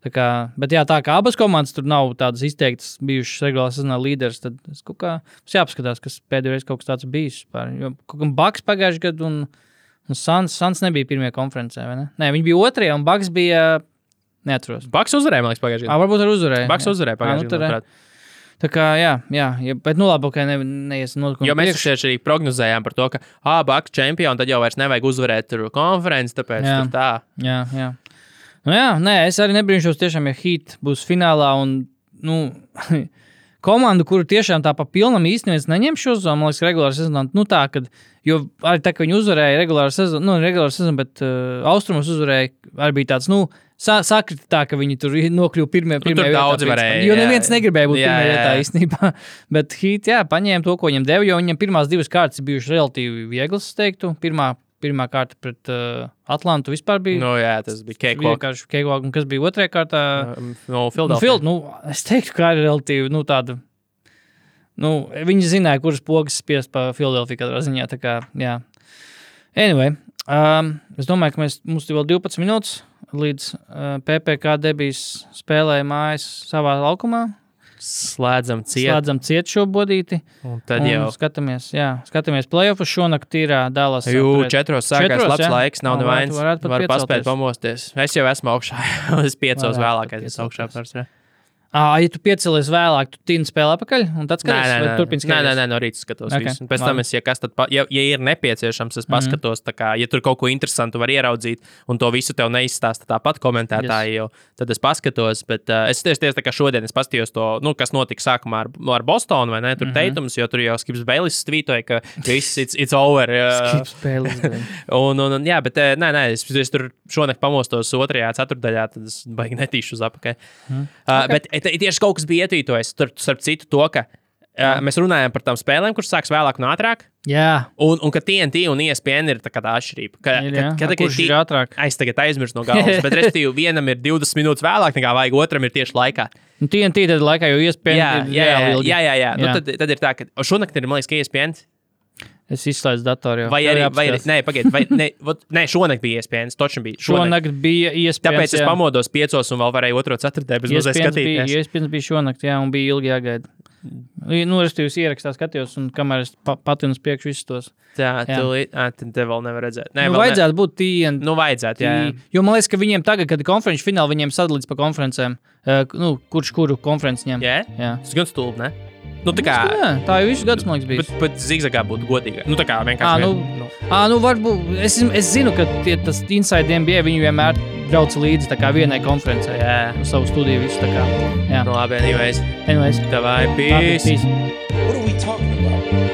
Tā kā, bet jā, tā kā abas komandas tur nav tādas izteiktas, bijušas regulārā sezonā līderis, tad es kaut kā mums jāapskatās, kas pēdējo reizi kaut kas tāds bijis. Vispār. Jo kaut kā Baks pagājušajā gadā un, un Sans, Sans nebija pirmie konferencē, vai ne? Nē, viņi bija otrajā un Baks bija. Neatceros. Baks uzvarēja, man liekas, pagājušajā Ah, gadā. varbūt arī uzvarēja. Baks jā. uzvarēja Ā, nu, pagājušajā gadā. Tā kā, jā, jā, jā bet, nu, labi, ka ne, neiesim notikumi. Jo mēs tieši arī prognozējām par to, ka, Baks čempions, tad jau vairs nevajag uzvarēt konferenci, tāpēc Jā. tā. Jā, jā. Nu, jā, nē, es arī nebrīnšos, tiešām, ja Heat būs finālā. Un, nu, komanda, kuru tiešām tā pa pilnam īstenībā neņem šo zonu, man liekas, regulāri sezonā. Nu, tā, kad, jo arī tā, ka viņi uzvarēja regulāru sezonu, nu, regulāru sezonu, bet uh, austrumos uzvarēja, arī bija tāds, nu, sakrita tā, ka viņi tur nokļuva pirmie, pirmie tur daudzi varēja, Jo jā. neviens negribēja būt Jā, pirmajā jā, vietā jā. īstenībā. Bet Heat, jā, paņēma to, ko viņam deva, jo viņam pirmās divas kārtas bijušas relatīvi vieglas, es teiktu. Pirmā, pirmā kārta pret uh, Atlantu vispār bija. Nu, jā, tas bija Keiko. Vienkārši Keigvāk, un kas bija otrajā kārtā? No Nu, Filadelfijas. Fil, nu, es teiktu, ka ir relatīvi nu, tāda. Nu, viņi zināja, kuras pogas spiest pa Filadelfiju katrā ziņā. tā Kā, jā. anyway, um, es domāju, ka mēs, mums ir vēl 12 minūtes līdz uh, PPC debijas spēlē mājas savā laukumā. Slēdzam ciet. Slēdzam ciet šo bodīti. Un tad un jau. skatāmies, jā, skatāmies playoffs. Šonakt ir uh, Dallas. Jū, pret- četros sākās Četros, labs jā? laiks, nav nevainas. varētu pat Var paspēt pamosties. Es jau esmu augšā. es piecos pat es augšā piecelties. Ā, ja tu piecelies vēlāk, tu tīni spēlē atpakaļ un tad Nē, skaties, nē, vai nē, turpini nē, nē, skatīties. nē, no rīta skatos. Ok, Okay. Pēc tam, labi. es, ja, kas tad, pa, ja, ja ir nepieciešams, es paskatos, mm -hmm. kā, ja tur kaut ko interesantu var ieraudzīt, un to visu tev neizstāsta tāpat komentētāji, yes. tad es paskatos. Bet uh, es tieši, tieši tā kā šodien es paskatījos to, nu, kas notika sākumā ar, ar Bostonu, vai ne? Tur mm -hmm. teikums, jo tur jau Skips Beilis tvītoja, ka viss it's, it's over. Uh, Spēles. Un, un, un, jā, bet nē, nē, es, es tur šonakt pamostos otrajā ceturdaļā, tad es baigi netīšu uz apakšu. Mm. Uh, bet eh, te- tieši kaut kas bija ietvītojis, tur, starp citu, to, ka uh, mēs runājam par tām spēlēm, kuras sāks vēlāk un ātrāk. Jā, Un, un ka TNT un ESPN ir tā tā atšķirība. Ka, ir, ka, jā. ka, kurš ir ātrāk? Es tagad aizmirsu no galvas, bet respektīvi vienam ir 20 minūtes vēlāk nekā vajag, otram ir tieši laikā. Nu, TNT tad laikā jau iespējams Jā, ir jā, jā, ilgi. jā, jā, jā. Nu, Jā. tad, tad ir tā, ka šonakt ir, man liekas, ka ESPN. Es izslēdzu datoru. Vai Tev arī, vai arī, nē, pagaidi, vai, ne, vot, nē, šonakt bija E ESPN, točni bija. Šonakt. Šonakt bija iespējams. Tāpēc es pamodos piecos un vēl varēju otro ceturtdienu bez mazliet Iespējams bija, skatīties. iespējams bija šonakt, jā, un bija ilgi jāgaida. Nu, respektīvi, es ierakstā skatījos, un kamēr es pa, patinu uz priekšu visus tos. Tā, Jā. tad te vēl nevar redzēt. Nē, Nu, vēl vajadzētu būt TNT. Ne. Nu, vajadzētu, jā. jā. Jo man liekas, ka viņiem tagad, kad ir konferenču fināli, viņiem sadalīts pa konferencēm. Uh, nu, kurš kuru konferenci ņem? Jā, jā. tas gan stulbi, ne? Nu, tā kā. Jā, tā jau visu gadu, man liekas, bija. Bet, bet zigzagā būtu godīgāk. Nu, tā kā vienkārši. nu, vien- nu. À, nu, varbūt, es, es zinu, ka tie, tas Inside NBA viņi vienmēr brauc līdzi kā vienai konferencei. Jā. Uz savu studiju visu tā kā. Jā, Nu, labi, anyways. anyways. Tavai Labi, peace. peace. What are we talking about?